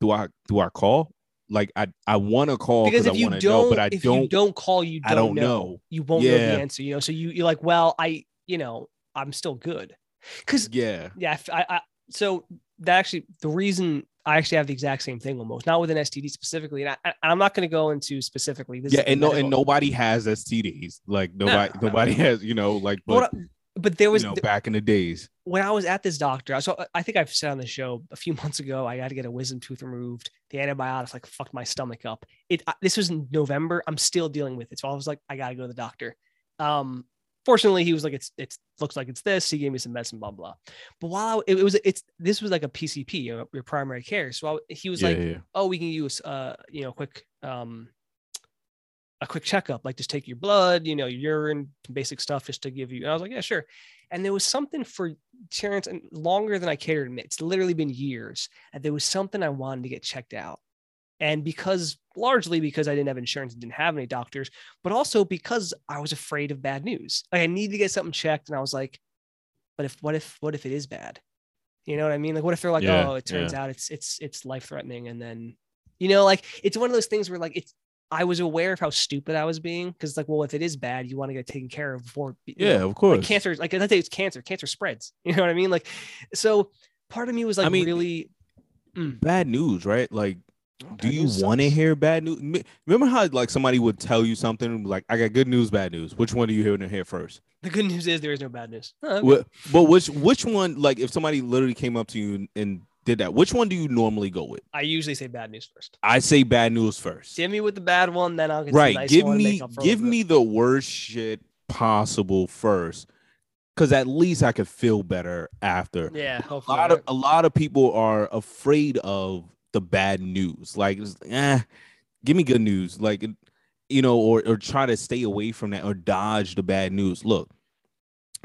do I do I call? Like I I want to call because because I if you want to know, don't, but I if don't. don't call, you don't, I don't know. know. You won't know the answer. You know, so you you're like, well, I, you know, I'm still good. Because Yeah, yeah, I I, so that actually the reason I actually have the exact same thing almost, not with an STD specifically, and I, I'm not going to go into specifically. This yeah, and no, and nobody has STDs. Like nobody, no, nobody has. You know, like But, but, but there was you know, back in the days. when I was at this doctor. So I think I've said on the show a few months ago, I had to get a wisdom tooth removed. The antibiotics like fucked my stomach up. It I- this was in November. I'm still dealing with it, so I was like, I got to go to the doctor. Um, fortunately, he was like, it's it's looks like it's this. He gave me some medicine, blah blah. But while I, it, it was it's this was like a PCP, you know, your primary care. So I, he was yeah, like, yeah. oh, we can use uh, you know, quick um a quick checkup, like just take your blood, you know, urine, basic stuff just to give you. And I was like, yeah, sure. And there was something for Terrence and longer than I care to admit. It's literally been years. And there was something I wanted to get checked out. And because largely because I didn't have insurance and didn't have any doctors, but also because I was afraid of bad news. Like I needed to get something checked. And I was like, but if what if what if it is bad? You know what I mean? Like what if they're like, Yeah, oh, it turns out it's it's it's life threatening. And then, you know, like it's one of those things where like it's I was aware of how stupid I was being because like, well, if it is bad, you want to get taken care of before you know, Yeah, of course. like cancer like I say it's cancer cancer spreads you know what i mean like so part of me was like I mean, really mm. bad news, right? Like oh, do you want to hear bad news? Remember how like somebody would tell you something like, "I got good news, bad news." Which one do you hear to hear first? the good news is there is no bad news Huh, okay. Wh- But which which one? Like, if somebody literally came up to you and did that, which one do you normally go with? i usually say bad news first I say bad news first. hit me with the bad one then i'll get the Right. nice give one, me make up for a give me the worst shit possible first, because at least I could feel better after. yeah a lot of a lot of people are afraid of the bad news. Like, eh, give me good news. Like, you know, or or try to stay away from that or dodge the bad news. Look,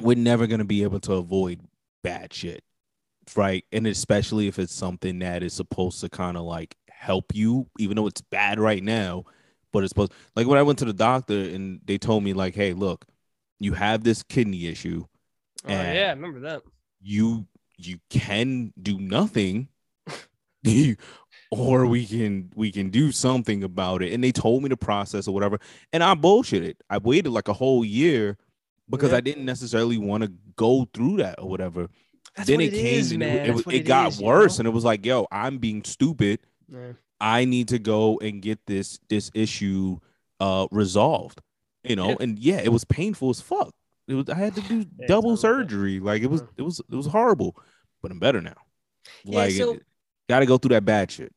we're never gonna be able to avoid bad shit, right? And especially if it's something that is supposed to kind of like help you, even though it's bad right now. But it's supposed like when I went to the doctor and they told me like, hey, look, you have this kidney issue oh, yeah I remember that you you can do nothing or we can we can do something about it and they told me the process or whatever and i bullshitted i waited like a whole year because Yeah. i didn't necessarily want to go through that or whatever That's then it came is, and it, it, it got is, you worse know? and it was like yo i'm being stupid Yeah. i need to go and get this this issue uh resolved you know Yeah. and yeah it was painful as fuck it was i had to do Yeah, double surgery like it was Yeah. it was it was horrible but i'm better now Yeah, like so- Got to go through that bad shit.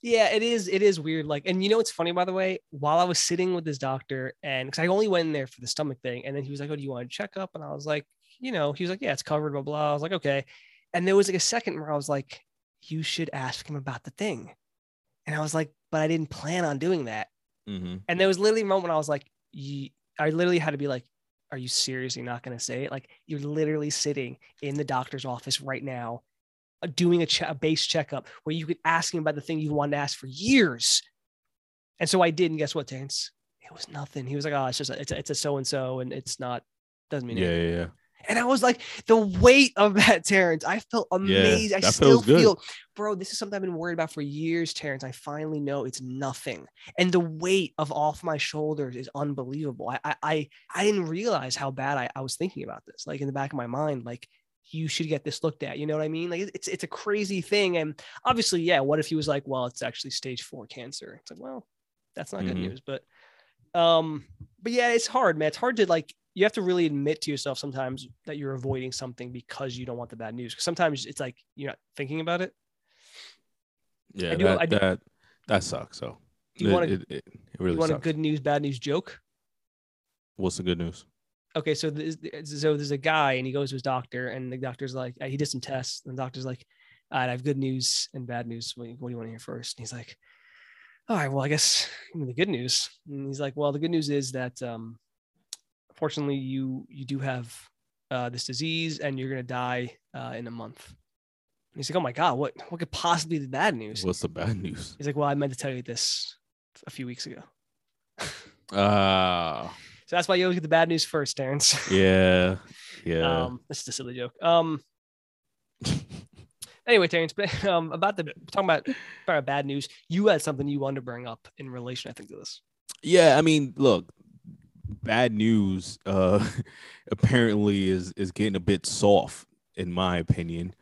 Yeah, it is. It is weird. Like, and you know what's funny, by the way? While I was sitting with this doctor, and because I only went in there for the stomach thing, and then he was like, "Oh, do you want to check up?" And I was like, "You know," he was like, "Yeah, it's covered." Blah blah. I was like, "Okay." And there was like a second where I was like, "You should ask him about the thing," and I was like, "But I didn't plan on doing that." Mm-hmm. And there was literally a moment I was like, I literally had to be like, "Are you seriously not going to say it?" Like, you're literally sitting in the doctor's office right now uh, doing a, che- a base checkup where you could ask him about the thing you wanted to ask for years. And so I did, and guess what, Terrence? It was nothing. He was like, "Oh, it's just a, it's a, it's a so and so, and it's not doesn't mean Yeah, anything." yeah, yeah. And I was like, the weight of that, Terrence. I felt amazing. I still feel, bro. This is something I've been worried about for years, Terrence. I finally know it's nothing, and the weight of off my shoulders is unbelievable. I I I, I didn't realize how bad I, I was thinking about this. Like in the back of my mind, like you should get this looked at. You know what I mean? Like it's it's a crazy thing. And obviously, yeah. What if he was like, well, it's actually stage four cancer? It's like, well, that's not good Mhm. news. But um, but yeah, it's hard, man. It's hard to like. You have to really admit to yourself sometimes that you're avoiding something because you don't want the bad news. Because sometimes it's like you're not thinking about it. Yeah, I do- that, I do- that that sucks. So Do you it, want a- it, it, really you want sucks. a good news, bad news joke? What's the good news? okay, so there's, so there's a guy and he goes to his doctor and the doctor's like, he did some tests and the doctor's like, all right, I have good news and bad news. What, what do you want to hear first? And he's like, all right, well, I guess the good news. And he's like, well, the good news is that, um, fortunately you, you do have, uh, this disease and you're going to die, uh, in a month. And he's like, oh my God, what, what could possibly be the bad news? What's the bad news? He's like, well, I meant to tell you this a few weeks ago. Ah, So that's why you always get the bad news first, Terrence. yeah, yeah. Um, this is a silly joke. Um, anyway, Terrence, but, um, about the talking about, about bad news, you had something you wanted to bring up in relation, I think, to this. yeah, I mean, look, bad news. Uh, apparently is is getting a bit soft, in my opinion.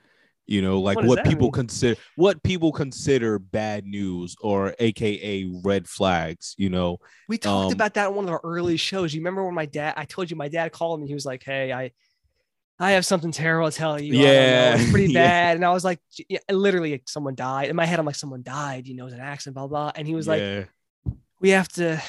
You know, like What what, people mean? consider what people consider bad news or AKA red flags. You know, We talked Um, about that in one of our early shows. You remember when my dad? I told you my dad called me. He was like, "Hey, I, I have something terrible to tell you. Know, Yeah, it's pretty yeah. bad." And I was like, "Yeah, literally, someone died." In my head, I'm like, "Someone died. You know, it was an accident." Blah blah. And he was like, yeah, "We have to,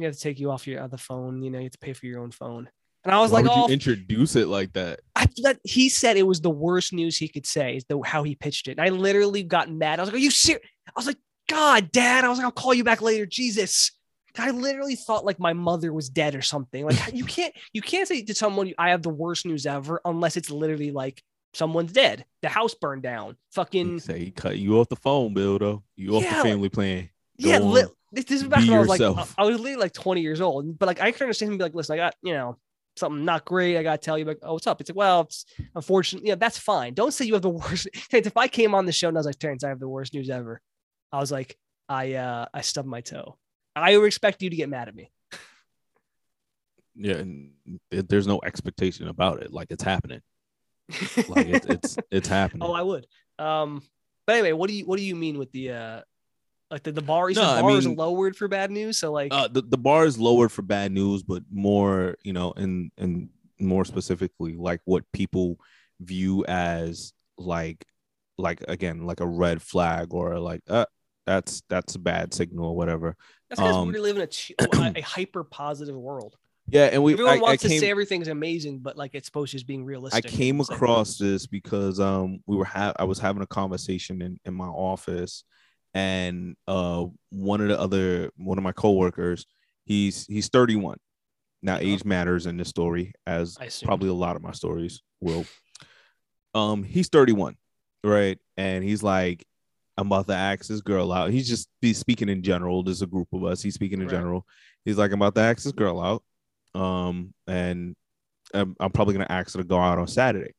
we have to take you off your uh, other phone. You know, you have to pay for your own phone." And I was Why like, "Oh, you introduce it like that? I that he said it was the worst news he could say is the how he pitched it. And I literally got mad. I was like, "Are you serious?" I was like, "God, Dad!" I was like, "I'll call you back later." Jesus, I literally thought like my mother was dead or something. Like you can't you can't say to someone I have the worst news ever unless it's literally like someone's dead, the house burned down, He fucking say he cut you off the phone, Bill. Though you off Yeah, the family plan. Go yeah. Li- this, this is back Be when I was like. I was literally like 20 years old, but like I can understand him be like, "Listen, I got you know." Something not great. I gotta tell you, like, oh, what's up? It's like, well, it's unfortunately, yeah, that's fine. Don't say you have the worst. Terrence, if I came on the show and I was like, Terrence, I have the worst news ever, I was like, I uh I stubbed my toe. I would expect you to get mad at me. Yeah, and it, there's no expectation about it. Like it's happening. Like it, it's it's happening. oh, I would. Um, but anyway, what do you what do you mean with the uh like the, the bar? No, I bar is mean- lowered for bad news. So like uh, the, the bar is lowered for bad news, but more, you know, and and more specifically, like what people view as like, like again, like a red flag or like, uh, that's that's a bad signal or whatever. that's because um, we live in a, a, hyper positive world. Yeah, and we Everyone I, I wants to say everything's amazing, but like it's supposed to just being realistic. I came across this because um we were ha- I was having a conversation in, in my office and uh one of the other one of my coworkers he's he's 31 now Uh-huh. age matters in this story as probably a lot of my stories will. Um he's 31 right? And he's like i'm about to ask this girl out. He's just he's speaking in general there's a group of us. He's speaking in Right. general. He's like i'm about to ask this girl out. Um and I'm, I'm probably gonna ask her to go out on saturday.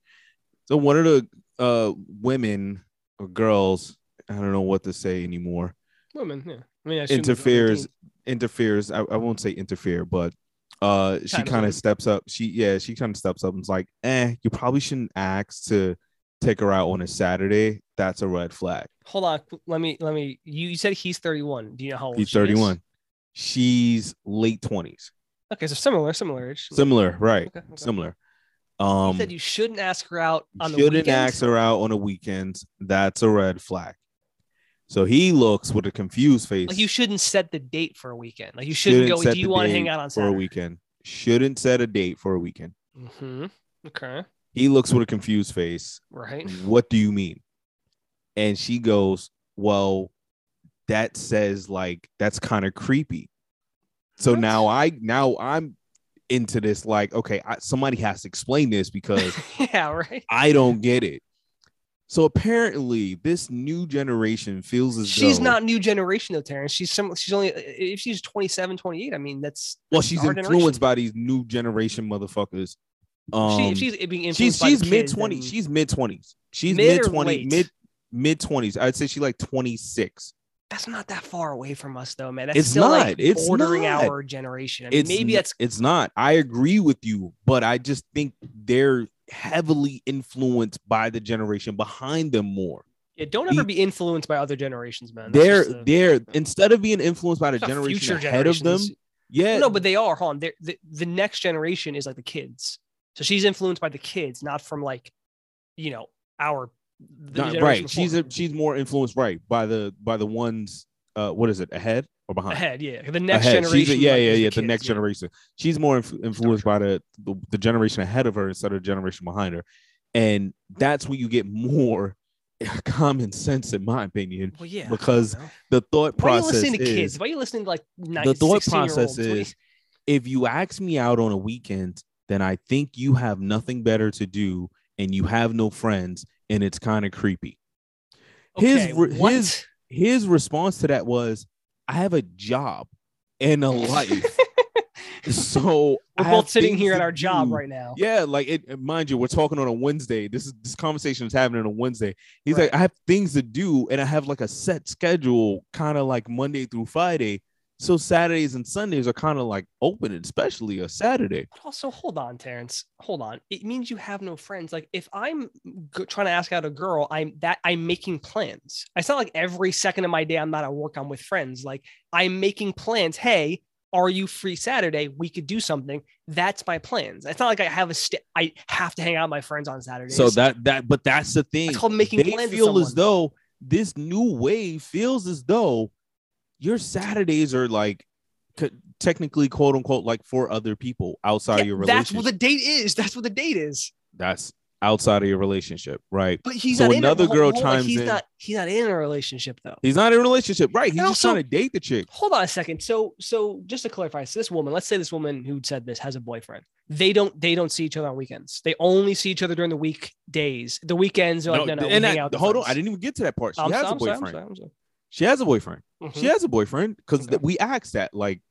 So one of the uh women or girls i don't know what to say anymore. Women. Yeah, I mean, I interferes interferes. I, I won't say interfere but uh she Kind of steps up. She yeah she kind of steps up and's like eh you probably shouldn't ask to take her out on a saturday. That's a red flag. Hold on, let me let me. You, you said he's 31. Do you know how old he's she is? 31 she's late 20s Okay, so similar, similar age. similar right. Okay, okay. similar. You um said you shouldn't ask her out on the shouldn't ask her out on the weekends. That's a red flag So he looks with a confused face. Like you shouldn't set the date for a weekend. Like you shouldn't, go. Do you want to hang out on Saturday? for a weekend? Shouldn't set a date for a weekend. Mm-hmm. Okay. He looks with a confused face. Right. What do you mean? And she goes, Well, that says like that's kind of creepy. So What? now I now I'm into this like okay, I, somebody has to explain this because yeah. Right. I don't get it. So apparently, this new generation feels as She's though, not new generation though, Terrence. She's some. She's only if she's 27, 28. I mean, that's well. She's influenced generation. by these new generation motherfuckers. Um, she, she's being influenced she's by she's mid twenties. She's mid twenties. She's Mid twenty mid mid twenties. I'd say she's like twenty six. that's not that far away from us though, man. That's It's still not. like It's bordering not. our generation. I mean, It's maybe that's it's not. I agree with you, but I just think they're heavily influenced by the generation behind them more. yeah, don't the- ever be influenced by other generations, man. That's They're a- they're instead of being influenced by the generation ahead of them. Yeah, No, but they are, hold on. They're, the the next generation is like the kids. So she's influenced by the kids, not from like, you know, our the Not- right. before. She's a, she's more influenced right by the by the ones. Uh, what is it? Ahead or behind? ahead. Yeah, the next ahead. generation. She's a, yeah, like, yeah, yeah. The kids, next yeah. generation. She's more inf- influenced by the, the the generation ahead of her instead of the generation behind her, and that's where you get more common sense, in my opinion. Well, yeah, because I don't know. The thought why are you process listening to is kids? Why are you listening to like the thought process What do you- is if you ask me out on a weekend, then I think you have nothing better to do and you have no friends, and it's kind of creepy. His Okay, re- what? his his response to that was, "I have a job and a life, so We're have both sitting here at our job do." right now. Yeah, like it. Mind you, we're talking on a Wednesday. This is this conversation is happening on a Wednesday. He's Right. like, I have things to do, and I have like a set schedule, kind of like Monday through Friday. So Saturdays and Sundays are kind of like open, especially a Saturday. But also, hold on, Terrence. Hold on. It means you have no friends. Like if I'm trying to ask out a girl, I'm that I'm making plans. It's not like every second of my day I'm not at work. I'm with friends. Like I'm making plans. Hey, are you free Saturday? We could do something. That's my plans. It's not like I have a st- I have to hang out with my friends on Saturdays. So that that, but that's the thing. It's called making they plans feel as though this new wave feels as though your Saturdays are like technically quote unquote like for other people outside Yeah, of your relationship. that's what the date is. That's what the date is. that's outside of your relationship, right? But he's So another a, girl chimes He's in. not. He's not in a relationship though. He's not in a relationship, right? He's And just also- trying to date the chick. hold on a second. So, so just to clarify, so this woman, let's say this woman who said this has a boyfriend. They don't, they don't see each other on weekends. They only see each other during the weekdays. The weekends are like, no, no, we and that- hold on. I didn't even get to that part. She I'm has a I'm I'm boyfriend. sorry, I'm sorry. She has a boyfriend. Mhm. She has a boyfriend because Okay. we asked that. Like,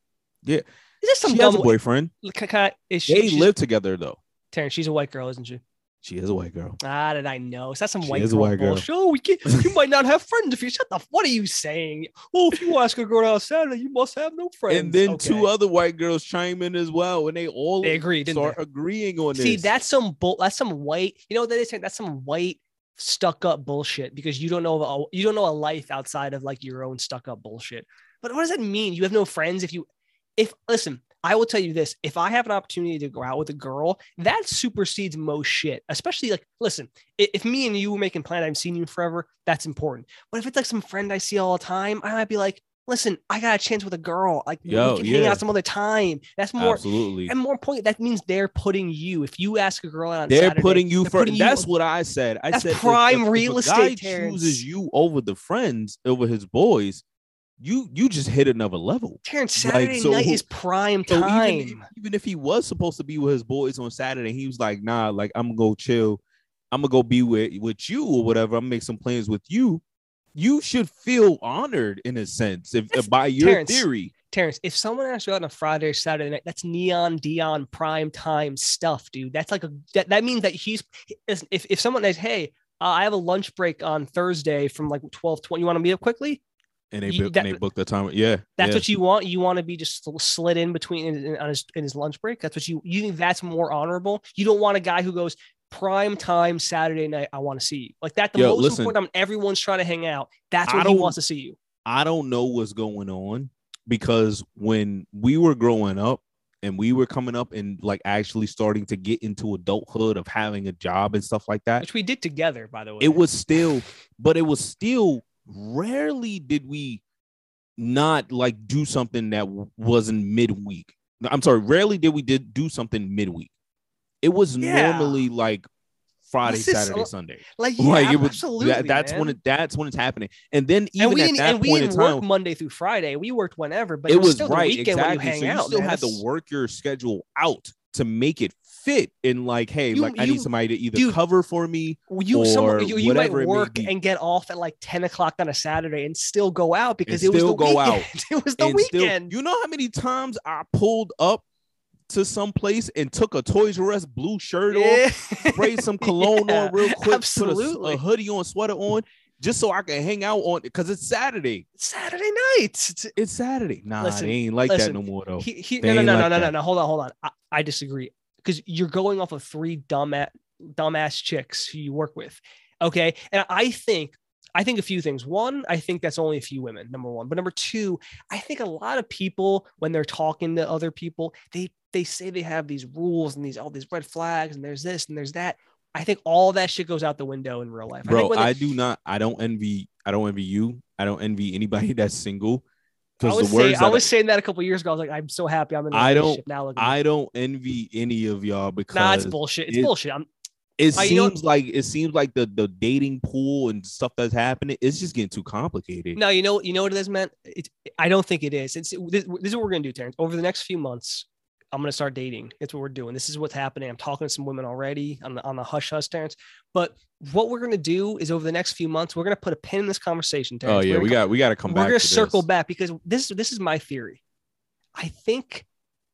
yeah, Is this some she has a boyfriend. Can, can is she, They live together though. Terrence, she's a white girl, isn't she? She is a white girl. Ah, did I know? Is that some She white is a girl white girl. bullshit? Oh, we can't. You might not have friends if you shut the. What are you saying? Oh, if you ask a girl out Saturday, you must have no friends. And then Okay. two other white girls chime in as well, and they all They agree, start they? agreeing on See, this. that's some bull. That's some white. You know what that is? That's some white stuck up bullshit because you don't know a, you don't know a life outside of like your own stuck up bullshit. But what does that mean? You have no friends if you if listen. I will tell you this: if I have an opportunity to go out with a girl, that supersedes most shit. Especially like, listen, i- if me and you were making plans, I haven't seen you forever. That's important. But if it's like some friend I see all the time, I might be like, listen, I got a chance with a girl. Like, Yo, we can hang out some other time. That's more absolutely. and more point, that means they're putting you. If you ask a girl out on They're Saturday, putting you first. That's what I said. I said prime if, if real a estate, guy Terrence. chooses you over the friends over his boys. You you just hit another level. Terrence, like, Saturday so night who- is prime So time. even if, even if he was supposed to be with his boys on Saturday, he was like, "Nah, like I'm gonna go chill. I'm gonna go be with with you or whatever. I'm gonna make some plans with you." You should feel honored in a sense, if, That's- by your Terrence, theory. Terrence, if someone asks you out on a Friday or Saturday night, that's neon Deion prime time stuff, dude. That's like a that, that means that he's if if someone says, Hey, uh, I have a lunch break on Thursday from like 12 20. You want to meet up quickly? And they, You- book, that- and they book the time. Yeah, That's yeah. what you want. You want to be just slid in between in, in- on his in his lunch break. That's what you you think that's more honorable. You don't want a guy who goes prime time Saturday night. I want to see you like that. The Yo, most listen. important time. Everyone's trying to hang out. That's when he wants to see you. I don't know what's going on because when we were growing up and we were coming up and like actually starting to get into adulthood of having a job and stuff like that, Which we did together, by the way. it was still, but it was still rarely did we not like do something that wasn't midweek. I'm sorry, rarely did we did do something midweek. It was Yeah. normally like Friday, Saturday, a- Sunday. Like, yeah, like it was absolutely. that, that's when it that's when it's happening. And then even and at that and point in time, Monday through Friday. We worked whenever, but it, was, still right the weekend exactly. when you hang so you out. still man. had to work your schedule out to make it fit in like, hey, You- like I you- need somebody to either dude, cover for me. you or you, you might it work and get off at like 10 o'clock on a Saturday and still go out because And it was the still go out. weekend. it was the and still- weekend. you know how many times I pulled up to some place and took a Toys R Us blue shirt off, sprayed some cologne Yeah, on real quick, put a, a hoodie on, sweater on, just so I can hang out on it. because it's Saturday. Saturday night. It's- It's Saturday. Nah, Listen, it ain't like listen, that no more though. He, he, no, no, no, like no, no, no, no. Hold on, hold on. I, I disagree because you're going off of three dumb at, dumbass chicks who you work with. Okay, and I think I think a few things. One, I think that's only a few women. Number one, but number two, I think a lot of people when they're talking to other people, they they say they have these rules and these all these red flags and there's this and there's that. I think all that shit goes out the window in real life. I Bro, they- I do not. I don't envy. I don't envy you. I don't envy anybody that's single. I was the words saying, I that was saying that a couple years ago. I was like, I'm so happy I'm in a I don't- now. I don't envy any of y'all because nah, it's bullshit. It's it- bullshit. I'm it I- you know- seems like it seems like the the dating pool and stuff that's happening. It's just getting too complicated. No, you know, you know what it is, man. It's, I don't think it is. It's this, this is what we're gonna do, Terrence. Over the next few months, I'm gonna start dating. That's what we're doing. This is what's happening. I'm talking to some women already on the on the hush hush, Terrence. But what we're gonna do is over the next few months, we're gonna put a pin in this conversation, Terrence. oh We're yeah, gonna we co- got we got to come back. we're gonna to circle this. back because this this is my theory. I think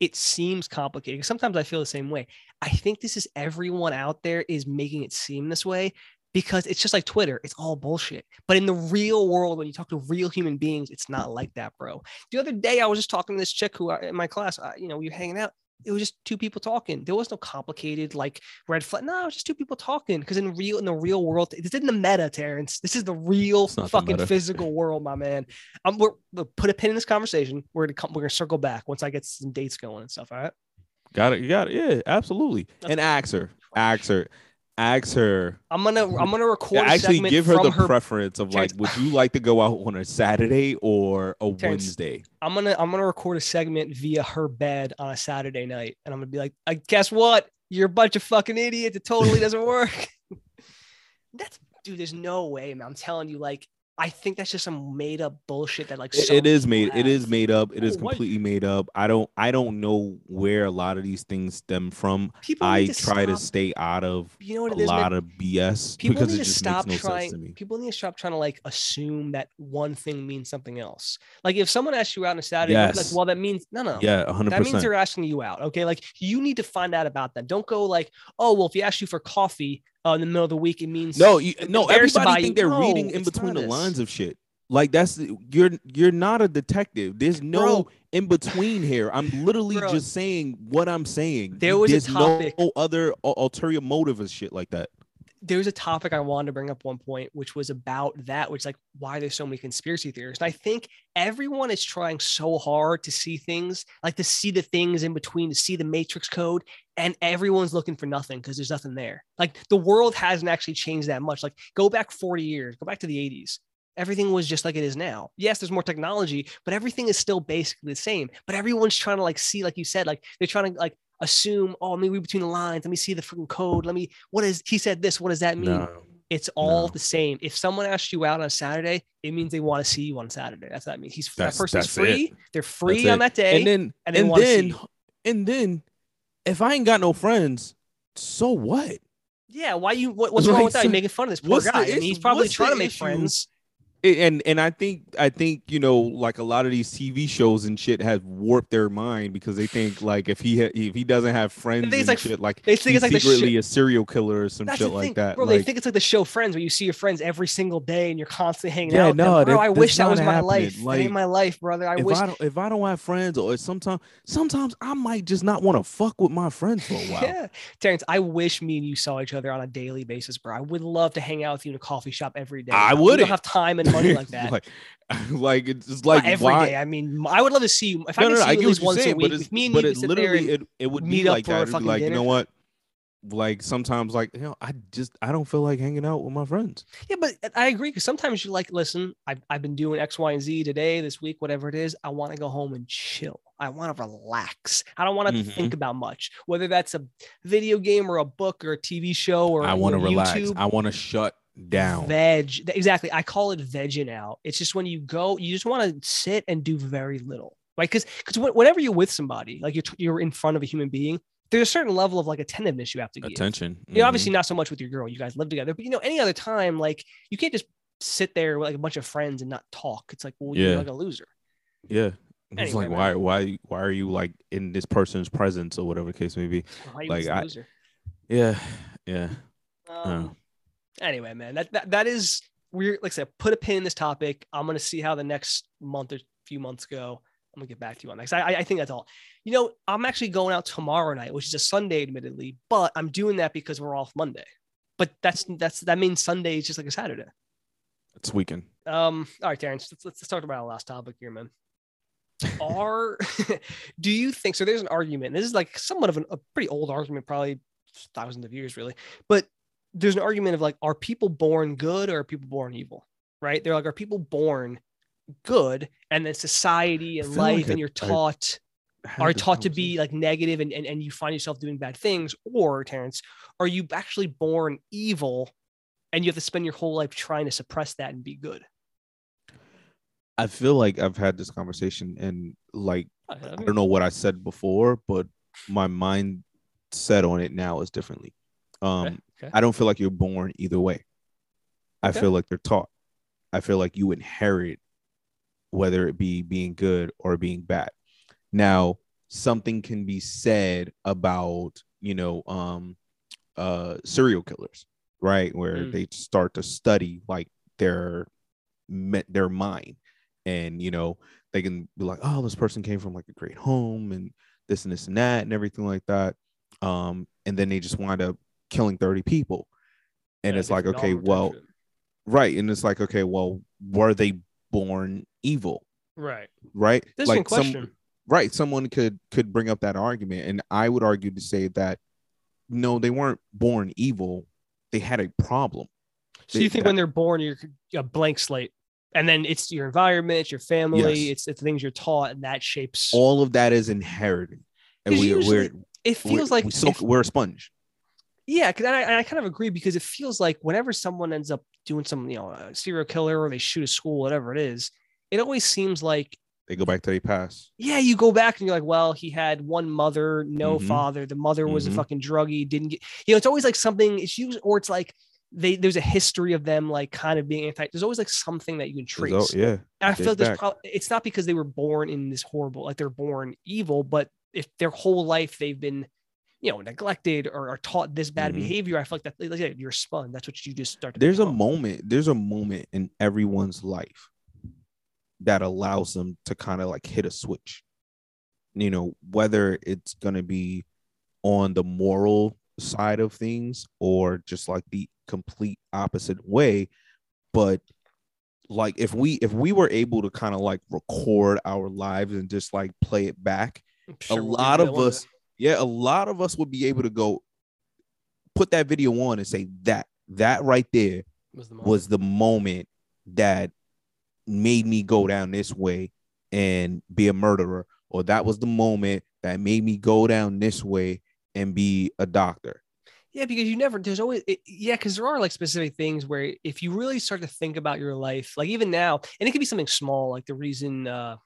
it seems complicated. Sometimes I feel the same way. I think this is everyone out there is making it seem this way because it's just like Twitter. It's all bullshit. But in the real world, when you talk to real human beings, it's not like that, bro. The other day, I was just talking to this chick who I, in my class, I, you know, we were hanging out. It was just two people talking. There was no complicated like red flag. No, it was just two people talking. Because in real, in the real world, this isn't the meta, Terrence. This is the real not the fucking physical world, my man. Um, we're, we'll put a pin in this conversation. We're gonna come. We're gonna circle back once I get some dates going and stuff. All right. Got it. You got it. Yeah, absolutely. That's- And ask her, ask her, ask her. I'm gonna. I'm gonna record. Yeah, a actually, segment give her the her. preference of like, would you like to go out on a Saturday or a Terrence, Wednesday? I'm gonna. I'm gonna record a segment via her bed on a Saturday night, and I'm gonna be like, I guess what? You're a bunch of fucking idiots. It totally doesn't work. That's dude. There's no way, man. I'm telling you, like. I think that's just some made up bullshit that like It- it is people made. It is made up. It is what? completely made up. I don't. I don't know where a lot of these things stem from. People I need to try to stay out of You know what a it is, man? lot of BS people because need it to just stop makes no trying sense to me. people need to stop trying to like assume that one thing means something else like if someone asks you out on a saturday you're like Yes. well that means no no Yeah, hundred that means they're asking you out okay like you need to find out about them don't go like oh well if he asks you for coffee uh, in the middle of the week it means No, you, no. embarrassed to buy Everybody think they're No, reading in between the lines of shit. Like that's you're you're not a detective. There's no Bro. in between here. I'm literally Bro. just saying what I'm saying. There was a topic- no other ulterior motive or shit like that. there's a topic I wanted to bring up one point, which was about that, which is like why there's so many conspiracy theories. And I think everyone is trying so hard to see things, like to see the things in between, to see the matrix code, and everyone's looking for nothing because there's nothing there. Like the world hasn't actually changed that much. Like go back 40 years, go back to the 80s. Everything was just like it is now. Yes, there's more technology, but everything is still basically the same. But everyone's trying to like see, like you said, like they're trying to like assume, oh, let me read between the lines. Let me see the freaking code. Let me, what is, he said this. What does that mean? No. It's all No. the same. If someone asks you out on a Saturday, it means they want to see you on Saturday. That's what that means. He's That's- that person's free. They're free That's on it. that day. And then and and then and then if I ain't got no friends, so what? yeah, why you? What, what's Like, wrong with that? You're making fun of this poor guy. I mean, he's probably trying to make issue? friends. And and I think I think you know like a lot of these TV shows and shit have warped their mind because they think like if he ha- if he doesn't have friends and like- shit like they think he's it's like secretly shit- a serial killer or some That's shit like that. bro. like, they think it's like the show Friends, where you see your friends every single day and you're constantly hanging Yeah, out. with them. no, bro. that- I wish that not was my happening. life. Like, ain't my life, brother. I if wish. I don't if I don't have friends or sometimes sometimes I might just not want to fuck with my friends for a while. Yeah, Terrence, I wish me and you saw each other on a daily basis, bro. I would love to hang out with you in a coffee shop every day. I wouldn't. don't have time and like that. like, like it's just Not like every why? day. I mean, I would love to see you. If I no, could no, no, see I you get at least once saying, a week, but it's me and but you it could sit there literally it, it would be like that. Be like you know what? like sometimes like you know i just i don't feel like hanging out with my friends Yeah, but I agree because sometimes you like, listen, I've, I've been doing X, Y, and Z today, this week, whatever it is. I want to go home and chill. I want to relax. I don't want to Mhm. think about much, whether that's a video game or a book or a TV show or i want to relax i want to shut down Veg. Exactly. I call it vegging out. It's just when you go, you just want to sit and do very little, right? Because because whenever you're with somebody, like you're you're in front of a human being, there's a certain level of like attentiveness you have to give. attention You know, Mhm. obviously not so much with your girl. You guys live together, but you know, any other time, like you can't just sit there with like a bunch of friends and not talk. It's like, well, Yeah. you're like a loser. yeah it's Anyway, like man. why why why are you like in this person's presence or whatever the case may be Why Like, I- loser? yeah yeah Um, Anyway, man, that, that that is we're like I said, put a pin in this topic. I'm gonna see how the next month or few months go. I'm gonna get back to you on that. I, I think that's all. You know, I'm actually going out tomorrow night, which is a Sunday, admittedly, but I'm doing that because we're off Monday. But that's that's that means Sunday is just like a Saturday. it's weekend Um, all right, Terrence, let's, let's talk about our last topic here, man. Are do you think so? There's an argument. This is like somewhat of an, a pretty old argument, probably thousands of years, really. But there's an argument of like, are people born good or are people born evil? Right? They're like, are people born good, and then society and feel like life, and you're taught are taught to be like negative and, and and you find yourself doing bad things, or Terrence, are you actually born evil, and you have to spend your whole life trying to suppress that and be good? I feel like I've had this conversation and like I don't know what I said before, but my mind set on it now is differently. Um okay. I don't feel like you're born either way. I Okay. feel like they're taught. I feel like you inherit whether it be being good or being bad. Now, something can be said about, you know, um uh serial killers, right? Where Mm. they start to study like their their mind and you know they can be like oh this person came from like a great home and this and this and that and everything like that um and then they just wind up killing 30 people. And Yeah, it's like okay well right. And it's like okay well were they born evil? Right. right? This is like question. some right. Someone could could bring up that argument. And i would argue to say that no they weren't born evil. They had a problem. So you think that- when they're born, you're a blank slate, and then it's your environment, it's your family, Yes. it's, it's the things you're taught, and that shapes. all of that is inherited. And we, usually we're it we're, feels like we soak, if- we're a sponge Yeah, because I, and I kind of agree because it feels like whenever someone ends up doing some, you know, a serial killer or they shoot a school, whatever it is, it always seems like, they go back to their past yeah, you go back and you're like, well, he had one mother, no Mhm. father. The mother was Mhm. a fucking druggie, didn't get, you know, it's always like something. It's usually, or it's like they there's a history of them like kind of being anti. There's always like something that you can trace. al- yeah And I feel like there's probably it's not because they were born in this horrible, like they're born evil, but if their whole life they've been, you know, neglected or, taught this bad Mhm. behavior, I feel like that like, you're spun. That's what you just start to there's a moment there's a moment in everyone's life that allows them to kind of like hit a switch you know whether it's going to be on the moral side of things or just like the complete opposite way but like if we if we were able to kind of like record our lives and just like play it back sure a lot of us. Yeah a lot of us would be able to go put that video on and say that that right there was the moment. was the moment that made me go down this way and be a murderer or that was the moment that made me go down this way and be a doctor Yeah, because you never, there's always, it, yeah, because there are like specific things where if you really start to think about your life, like even now, and it could be something small, like the reason, uh,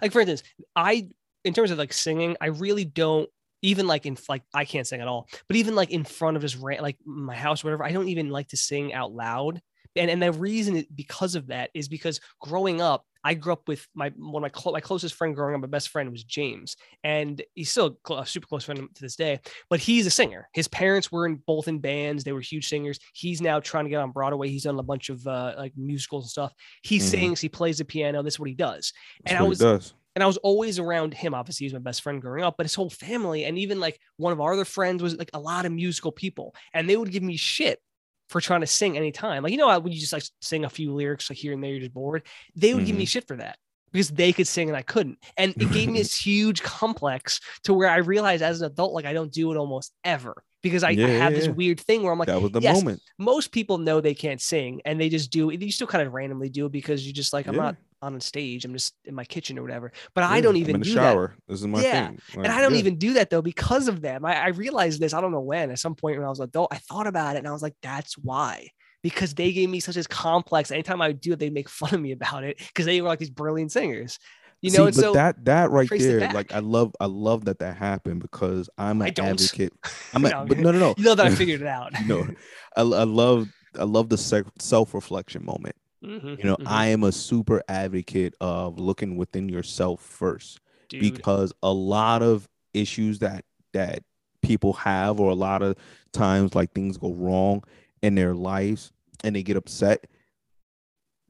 like for instance, I, in terms of like singing, I really don't even like in like I can't sing at all, but even like in front of just ran like my house or whatever, I don't even like to sing out loud. And and the reason it, because of that is because growing up, I grew up with my one of my clo- my closest friend growing up, my best friend was James, and he's still cl- a super close friend to this day. But he's a singer. His parents were in both in bands; they were huge singers. He's now trying to get on Broadway. He's done a bunch of uh, like musicals and stuff. He Mhm. sings, he plays the piano. This is what he does. That's And I was- and I was always around him. Obviously, he's my best friend growing up, but his whole family, and even like one of our other friends was like a lot of musical people, and they would give me shit for trying to sing anytime. Like you know how when you just like sing a few lyrics like here and there, you're just bored. They would give me mm-hmm. shit for that because they could sing and I couldn't. And it gave me this huge complex to where I realized as an adult, like I don't do it almost ever because I, Yeah, I have yeah, this yeah. weird thing where I'm like, that was the yes, moment. most people know they can't sing and they just do it. You still kind of randomly do it because you just like, I'm not on a stage, I'm just in my kitchen or whatever. But I don't I'm even in the do that. shower. This is my Yeah, thing. And I don't yeah. even do that though because of them. I, I realized this, I don't know when, at some point when I was adult, I thought about it and I was like, that's why. Because they gave me such a complex. Anytime I would do it, they'd make fun of me about it because they were like these brilliant singers. You know, See, and but so that that right there, like I love I love that that happened because I'm I an don't. advocate. I'm a, No, but no no no you know that I figured it out. no I, I love I love the self reflection moment. Mhm, You know, mhm. I am a super advocate of looking within yourself first Dude, because a lot of issues that that people have or a lot of times like things go wrong in their lives and they get upset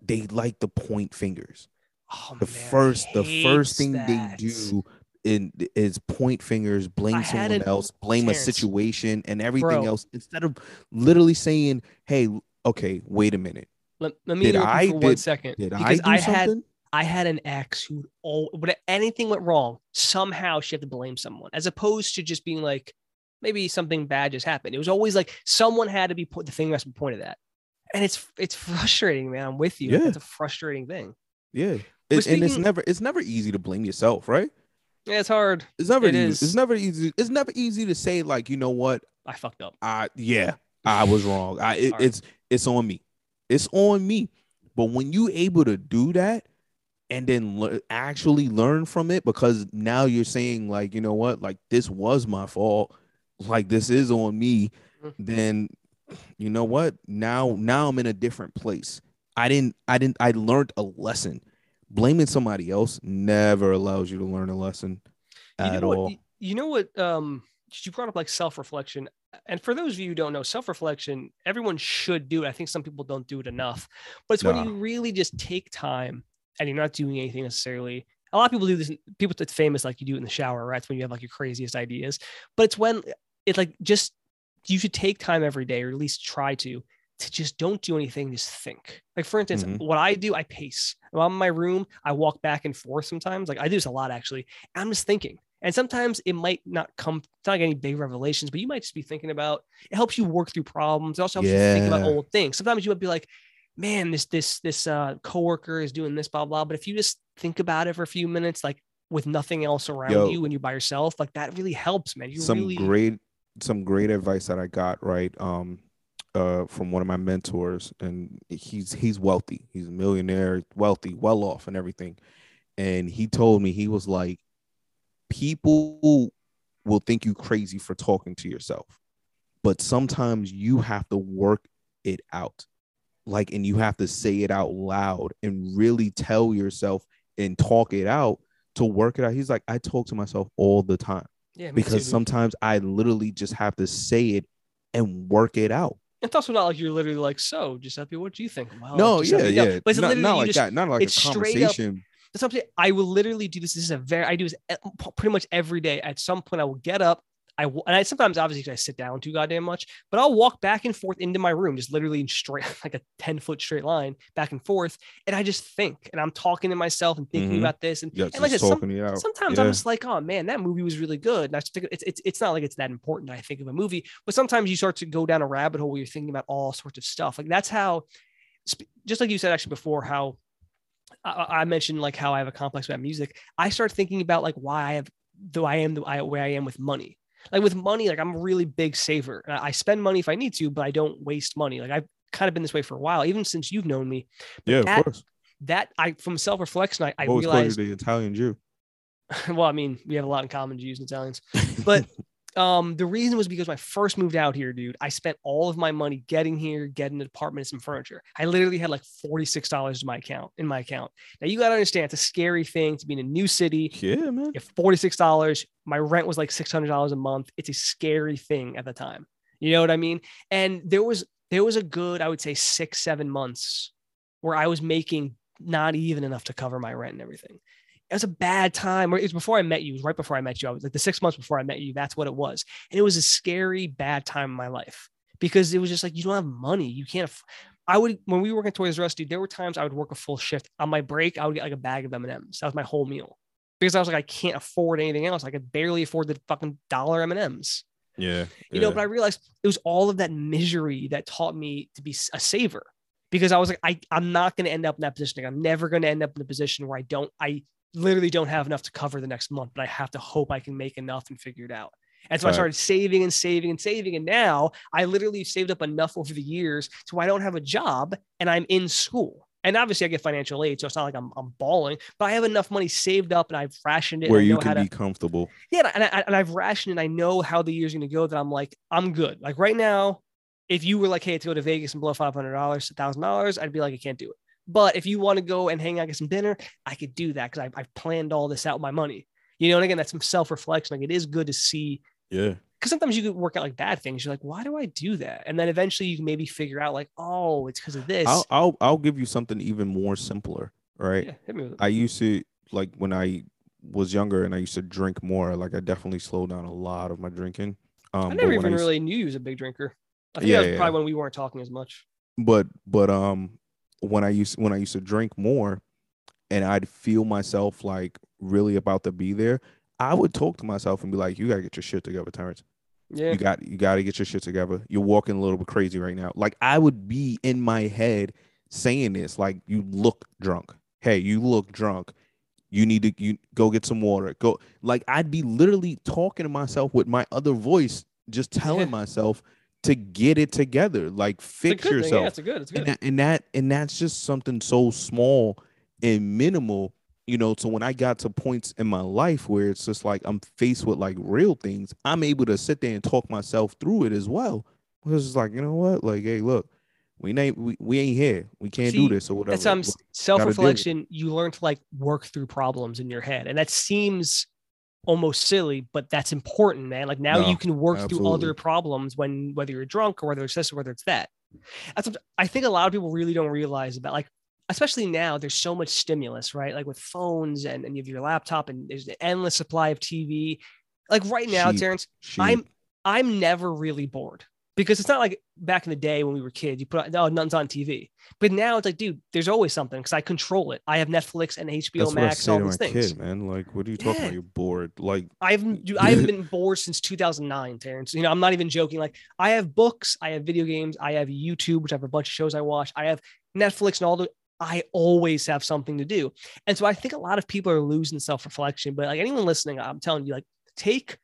they like to point fingers oh, the man, first the first thing that. they do in, is point fingers blame someone an- else blame Terrence, a situation and everything bro. else instead of literally saying hey okay wait a minute Let, let me Did I- for one did- second did because i do had something I had an ex who all when anything went wrong, somehow she had to blame someone, as opposed to just being like, maybe something bad just happened. It was always like someone had to be put the finger has to be pointed at. And it's it's frustrating, man. I'm with you. Yeah. It's a frustrating thing. yeah It- and it's never it's never easy to blame yourself right Yeah, it's hard. It's never It easy. is. It's never easy. It's never easy to say like, you know what? I fucked up. I yeah, I was wrong. I it, it's it's on me. It's on me. But when you able to do that and then le- actually learn from it because now you're saying like, you know what? Like this was my fault. Like this is on me, Mhm. then you know what? Now now I'm in a different place. I didn't I didn't I learned a lesson. Blaming somebody else never allows you to learn a lesson You at know all. what? You know what? Um, you brought up like self reflection, and for those of you who don't know, self reflection, everyone should do it. I think some people don't do it enough, but it's when you really just take time and you're not doing anything necessarily. A lot of people do this. People that's famous, like you do it in the shower, right? It's when you have like your craziest ideas. But it's when it's like just you should take time every day, or at least try to, to just don't do anything, just think. Like for instance, Mhm. what I do, I pace. I'm in my room, I walk back and forth sometimes. Like I do this a lot actually. I'm just thinking. And sometimes it might not come, it's not like any big revelations, but you might just be thinking about it helps you work through problems. It also helps you think about old things. Sometimes you might be like, man, this this this uh coworker is doing this, blah, blah. But if you just think about it for a few minutes, like with nothing else around Yo. you and you're by yourself, like that really helps, man. You some really great some great advice that I got right um uh from one of my mentors and he's he's wealthy he's a millionaire wealthy well off and everything and he told me he was like people will think you crazy for talking to yourself but sometimes you have to work it out like and you have to say it out loud and really tell yourself and talk it out to work it out he's like I talk to myself all the time yeah, me too, because sometimes I literally just have to say it and work it out. it's also not like you're literally like, so Giuseppe, what do you think? Well, no, yeah, Giuseppe, no. yeah. But it's not, not like just that. Not like a it's straight up- conversation. That's what I'm saying. I will literally do this. This is a very I do this pretty much every day. At some point, I will get up. I w- and I sometimes obviously I sit down too goddamn much, but I'll walk back and forth into my room, just literally in straight like a ten foot straight line back and forth, and I just think, and I'm talking to myself and thinking Mhm. about this, and, Yeah, and like I said, some- sometimes Yeah. I'm just like, oh man, that movie was really good. And I just think it's, it's it's not like it's that important. I think of a movie, but sometimes you start to go down a rabbit hole where you're thinking about all sorts of stuff. Like that's how, just like you said actually before, how I, I mentioned like how I have a complex about music. I start thinking about like why I have though I am the I, where I am with money. Like with money, like I'm a really big saver. I spend money if I need to, but I don't waste money. Like I've kind of been this way for a while, even since you've known me. yeah, of that- course. That I from self reflection, I, I always called you realized. the Italian Jew. well, I mean, we have a lot in common, Jews and Italians. But um, the reason was because when I first moved out here, dude, I spent all of my money getting here, getting an apartment and some furniture. I literally had like $46 in my account in my account. Now you gotta understand it's a scary thing to be in a new city. yeah, man. You have $46. My rent was like $600 a month. It's a scary thing at the time. You know what I mean? And there was there was a good, I would say six, seven months where I was making not even enough to cover my rent and everything. It was a bad time. Or It was before I met you. It was right before I met you. I was like the six months before I met you. That's what it was. And it was a scary, bad time in my life because it was just like you don't have money. You can't. aff- I would when we were working at Toys R Us, dude, there were times I would work a full shift. On my break, I would get like a bag of M&Ms. That was my whole meal. Because I was like, I can't afford anything else. I could barely afford the fucking dollar M&Ms. Yeah. You know, but I realized it was all of that misery that taught me to be a saver. Because I was like, I, I'm not going to end up in that position. Like, I'm never going to end up in a position where I don't, I literally don't have enough to cover the next month, but I have to hope I can make enough and figure it out. And so I started saving and saving and saving. And now I literally saved up enough over the years so I don't have a job and I'm in school. And obviously I get financial aid, so it's not like I'm, I'm balling, but I have enough money saved up and I've rationed it. where you can to, be comfortable. yeah, and, I, and I've rationed and I know how the year's going to go that I'm like, I'm good. Like right now, if you were like, hey, to go to Vegas and blow $500, $1,000, I'd be like, I can't do it. But if you want to go and hang out, get some dinner, I could do that because I've planned all this out with my money. You know, and again, that's some self reflection. Like it is good to see Yeah. because sometimes you could work out like bad things. You're like, why do I do that? And then eventually you can maybe figure out like, oh, it's because of this. I'll I'll I'll give you something even more simpler, right? yeah, hit me with it. I used to like when I was younger and I used to drink more. Like I definitely slowed down a lot of my drinking. Um, I never even used- really knew you was a big drinker. I think Yeah, that was yeah, probably yeah. when we weren't talking as much. but but um when I used when I used to drink more and I'd feel myself like really about to be there, I would talk to myself and be like, You gotta get your shit together, Terrence. Yeah. You got you gotta get your shit together. You're walking a little bit crazy right now. Like I would be in my head saying this, like, you look drunk. Hey, you look drunk. You need to you go get some water. Go like I'd be literally talking to myself with my other voice, just telling Yeah. myself to get it together. Like fix yourself Yeah, it's good. It's good. and that, and that and that's just something so small and minimal you know so when i got to points in my life where it's just like i'm faced with like real things i'm able to sit there and talk myself through it as well because it's like you know what like hey look we ain't we, we ain't here we can't See, do this or whatever That's um self reflection. You learn to like work through problems in your head, and that seems almost silly, but that's important, man. Like now No, you can work through other problems when whether you're drunk or whether it's this or whether it's that. That's what I think a lot of people really don't realize about like especially now there's so much stimulus right like with phones and, and you have your laptop and there's an endless supply of tv like right now Cheap. terrence sheep. I'm I'm never really bored because it's not like back in the day when we were kids. You put on, oh, nothing's on TV, but now it's like, dude, there's always something because I control it. I have Netflix and HBO that's Max and all these things. kid man like what are you talking Yeah. about you're bored like I haven't dude, I haven't been bored since 2009, Terrence. You know, I'm not even joking. Like I have books, I have video games, I have YouTube, which I have a bunch of shows I watch. I have Netflix and all the. I always have something to do, and so I think a lot of people are losing self reflection. But like anyone listening, I'm telling you, like take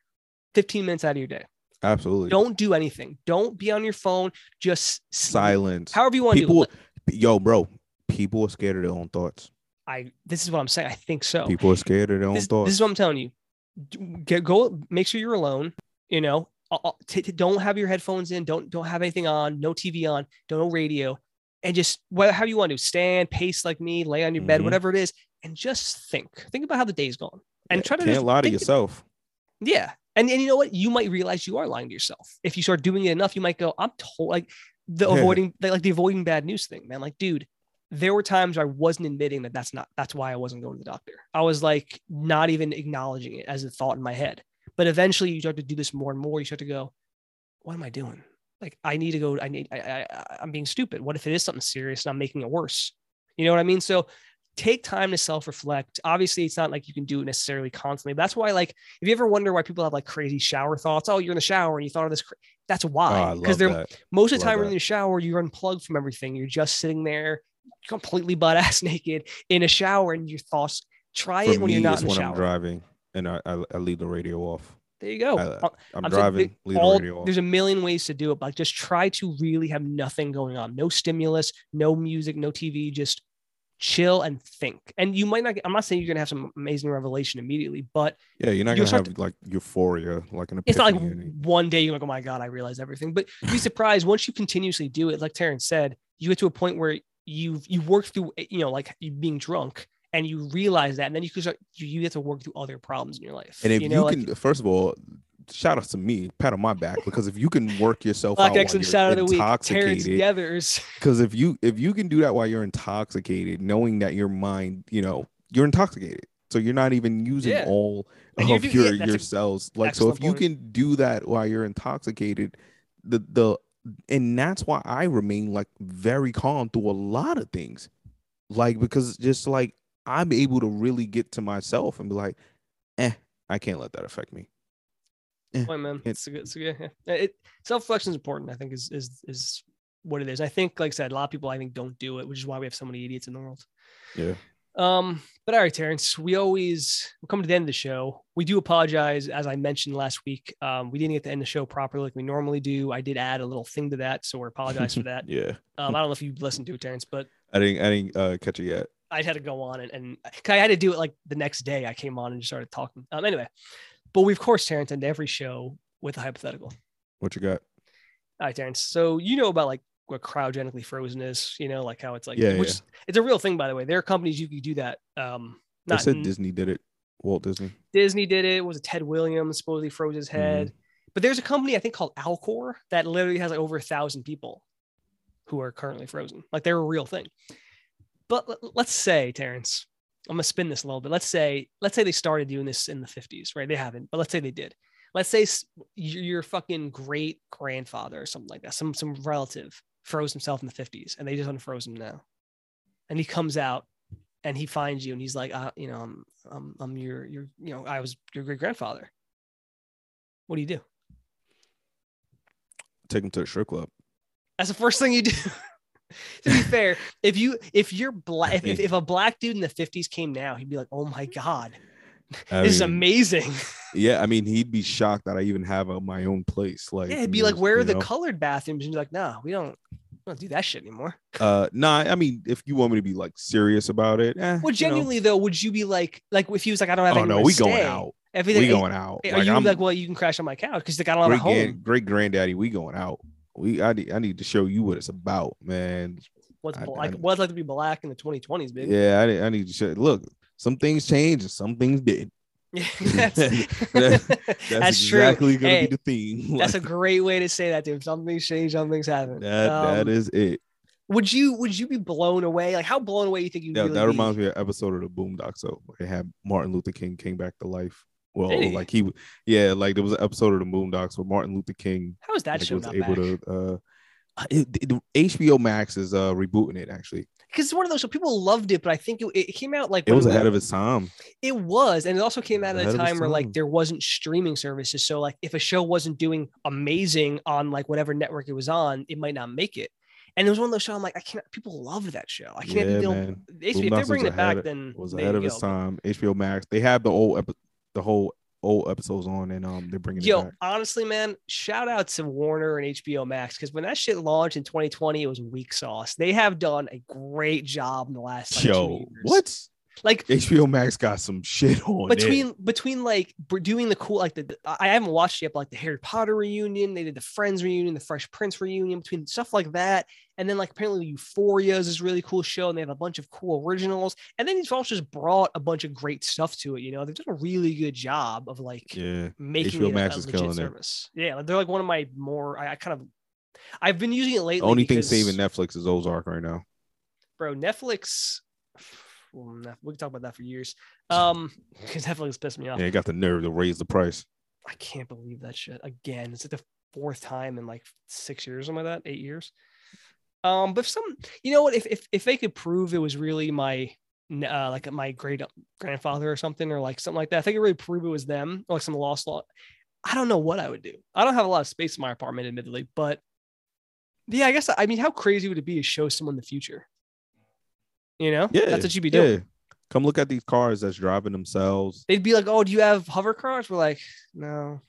15 minutes out of your day. Absolutely Don't do anything. Don't be on your phone. Just silence However you want to do people it. yo bro people are scared of their own thoughts I this is what I'm saying. I think so. people are scared of their own this, thoughts this is what I'm telling you. Get go. Make sure you're alone. You know, t- t- don't have your headphones in. Don't don't have anything on. No TV on. Don't no radio. And just whatever how you want to stand, pace like me, lay on your bed, Mhm. whatever it is, and just think. Think about how the day's gone, and Yeah, try to can't lie to yourself Yeah. And, and you know what? You might realize you are lying to yourself. If you start doing it enough, you might go, I'm told like the avoiding like, like the avoiding bad news thing, man. Like, dude, there were times I wasn't admitting that that's not that's why I wasn't going to the doctor. I was like not even acknowledging it as a thought in my head. But eventually you start to do this more and more. You start to go, what am I doing? Like I need to go, I need I I- I'm being stupid. What if it is something serious and I'm making it worse? You know what I mean? So take time to self-reflect. Obviously, it's not like you can do it necessarily constantly. That's why, like, if you ever wonder why people have like crazy shower thoughts, oh, you're in the shower and you thought of this. Cra-. That's oh, why. Because love they're that. most of the Love time that. in the shower, you're unplugged from everything. You're just sitting there completely butt ass naked in a shower, and your thoughts. Try For it when you're not in the when shower. I'm driving and I, I I leave the radio off. There you go. I- Uh, I'm, I'm driving, leave the radio off. there's a million ways to do it, but just try to really have nothing going on. No stimulus, no music, no TV. Just chill and think. And you might not. Get, I'm not saying you're gonna have some amazing revelation immediately, but Yeah, you're not gonna have like euphoria, like an it's not like one day you're like, oh my god, I realize everything. But be surprised once you continuously do it. Like Terrence said, you get to a point where you've you worked through, you know, like you being drunk, and you realize that, and then you can start. You, you get to work through other problems in your life. And if you, know, like, can, first of all, shout out to me, pat on my back, because if you can work yourself Black out while you're shout of the week, intoxicated, because if you if you can do that while you're intoxicated, knowing that your mind, you know, you're intoxicated, so you're not even using Yeah. all And of do- your yeah, your cells. Like, so if you point. can do that while you're intoxicated, the the and that's why I remain like very calm through a lot of things. Like because just like I'm able to really get to myself and be like, eh, I can't let that affect me. Eh, Point, man. it- It's a good, it's a good, yeah. It, self reflection is important. I think is is is what it is. I think, like I said, a lot of people I think don't do it, which is why we have so many idiots in the world. Yeah. Um, but all right, Terrence, we always we're coming to the end of the show. We do apologize, as I mentioned last week. Um, we didn't get to end the show properly like we normally do. I did add a little thing to that, so we're apologize for that. Yeah. Um, I don't know if you listened to it, Terrence, but I didn't I didn't uh, catch it yet. I had to go on and, and I had to do it like the next day. I came on and just started talking. Um, anyway, but we of course, Terrence, end every show with a hypothetical. What you got? All right, Terrence. So you know about like what cryogenically frozen is, you know, like how it's like, Yeah, which yeah. it's a real thing, by the way. There are companies you can do that. Um, They not said n- Disney did it. Walt Disney. Disney did it. Was it Ted Williams supposedly froze his head? But there's a company I think called Alcor that literally has like over a thousand people who are currently frozen. Like they're a real thing. But let- let's say, Terrence, I'm gonna spin this a little bit. Let's say, let's say they started doing this in the 50s, right? They haven't, but let's say they did. Let's say your fucking great grandfather or something like that, some some relative froze himself in the 50s, and they just unfroze him now, and he comes out and he finds you, and he's like, uh, you know, I'm I'm, I'm your your you know, I was your great grandfather. What do you do? Take him to the strip club. That's the first thing you do. to be fair, if you if you're black, if, if, if a black dude in the fifties came now, he'd be like, "Oh my god, I this is mean, amazing." Yeah, I mean, he'd be shocked that I even have a, my own place. Like, yeah, it'd be like, "Where are the know? colored bathrooms?" And you're like, "No, we don't, we don't do that shit anymore." Uh, nah, I mean, if you want me to be like serious about it, eh, Well, you know. genuinely though, would you be like, like if he was like, "I don't have oh no, we going stay," out. He, We going out. Are you I'm like, well, you can crash on my couch because like, I don't have a home. grand, great granddaddy. We going out. We I need I need to show you what it's about, man. What's I-? I- What's like to be black in the 2020s, baby? Yeah, I, need- I need to show. Look, some things changed and some things did. That's, That's That's true. exactly gonna Hey, be the theme. that's a great way to say that, dude. Something's changed, something's happened. that that Um, is it. Would you would you be blown away? Like how blown away you think you That, really that be? reminds me of an episode of the Boondocks. So they had Martin Luther King came back to life. Well, Did he? like he, yeah, like there was an episode of the Boondocks where Martin Luther King How is that like, show was able back? to. Uh, it, the HBO Max is uh rebooting it. Actually, Because it's one of those. So people loved it, but I think it, it came out like it was ahead of its time. It was, and it also came out at a time where like there wasn't streaming services. So like if a show wasn't doing amazing on like whatever network it was on, it might not make it. And it was one of those shows. I'm like, I can't. People love that show. I can't. Yeah, man. If, if they're bringing it back, then was ahead of its time. HBO Max. They have the old epi- the whole old episodes on, and um, they're bringing it Yo, honestly, man, shout out to Warner and HBO Max because when that shit launched in 2020, it was weak sauce. They have done a great job in the last like, two Yo, what? Like HBO Max got some shit on it. between between like doing the cool like the I haven't watched yet, but like the Harry Potter reunion, they did the Friends reunion, the Fresh Prince reunion, between stuff like that, and then like apparently Euphoria is this really cool show, and they have a bunch of cool originals, and then he's also just brought a bunch of great stuff to it. You know, they've done a really good job of like Yeah, making HBO it Max a, a is legit killing it. Yeah, they're like one of my more. I, I kind of, I've been using it lately. the only thing saving Netflix is Ozark right now. bro. Netflix. Well, we can talk about that for years. Um, because Netflix pissed me off. Yeah, they got the nerve to raise the price. I can't believe that shit again. It's like the fourth time in like six years, something like that, eight years. Um, but if some, you know what? If if if they could prove it was really my uh, like my great grandfather or something, or like something like that, if they could really prove it was them, or like some lost law, I don't know what I would do. I don't have a lot of space in my apartment, admittedly, but yeah, I guess I mean, how crazy would it be to show someone the future? You know, Yeah, that's what you'd be doing. Yeah. Come look at these cars that's driving themselves. They'd be like, "Oh, do you have hover cars?" We're like, "No,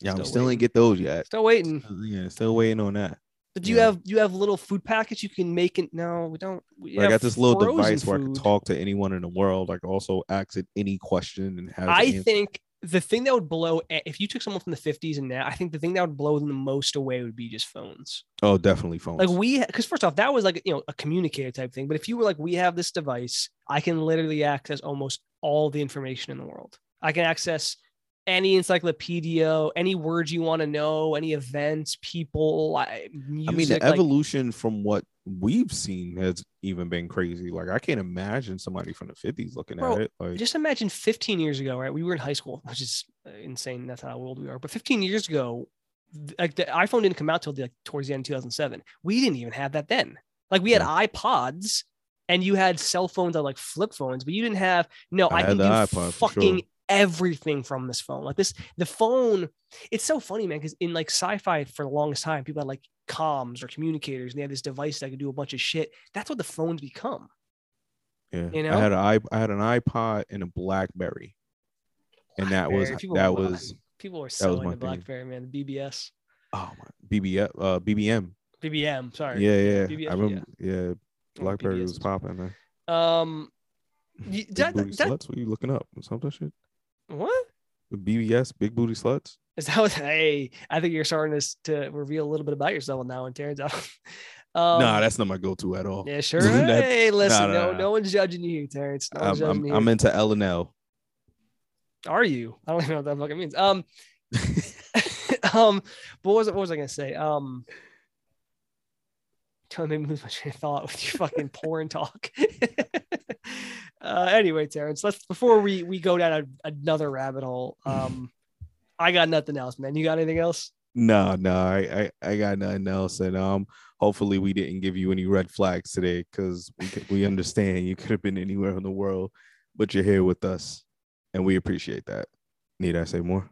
Yeah, I'm Still still waiting. ain't get those yet. still waiting." Yeah, still waiting on that. Do you Yeah. have you have little food packets you can make it? No, we don't. We I got this little device where I can talk to anyone in the world. I can also ask it any question and have. I answer. think the thing that would blow if you took someone from the 50s and now, I think the thing that would blow them the most away would be just phones. Oh, definitely phones. Like we, because first off, that was like you know a communicator type thing. But if you were like, we have this device, I can literally access almost all the information in the world. I can access any encyclopedia, any words you want to know, any events, people, I, music. I mean, the like- evolution from what we've seen has even been crazy. Like, I can't imagine somebody from the 50s looking Bro, at it. Like, just imagine 15 years ago, right? We were in high school, which is uh, insane. That's how old we are. But 15 years ago, like the iPhone didn't come out till the, like towards the end of 2007. We didn't even have that then. Like we had Yeah. iPods and you had cell phones that like flip phones, but you didn't have no, I I, can do iPod fucking sure. Everything from this phone. Like this, the phone, it's so funny, man, because in like sci-fi for the longest time, people had like comms or communicators and they had this device that could do a bunch of shit. That's what the phones become. Yeah, You I know? had an i I had an iPod and a BlackBerry, and that was people that were- was People were was selling my the thing. BlackBerry, man, the BBS, oh my BBM uh BBM. BBM. Sorry. Yeah, yeah. BBS, I remember. Yeah, Oh, BlackBerry BBS was was- popping. Man. Um, that, that, sluts. What are you looking up? Something shit. What? BBS, big booty sluts. Is that what? Hey, I think you're starting to, to reveal a little bit about yourself now, and Terrence. um, nah, that's not my go-to at all. yeah, sure. Hey, listen, nah, no, nah. no one's judging you Terrence. No I'm, I'm, you. I'm into L and L. Are you? I don't even know what that fucking means. Um, um, but what was? What was I gonna say? Um, don't make me lose my train of thought with your fucking porn talk. Uh, anyway, Terrence, let's before we we go down a, another rabbit hole. Um, I got nothing else, man. You got anything else? No, no, I, I, I got nothing else, and um, hopefully we didn't give you any red flags today, because we could- we understand you could have been anywhere in the world, but you're here with us, and we appreciate that. Need I say more?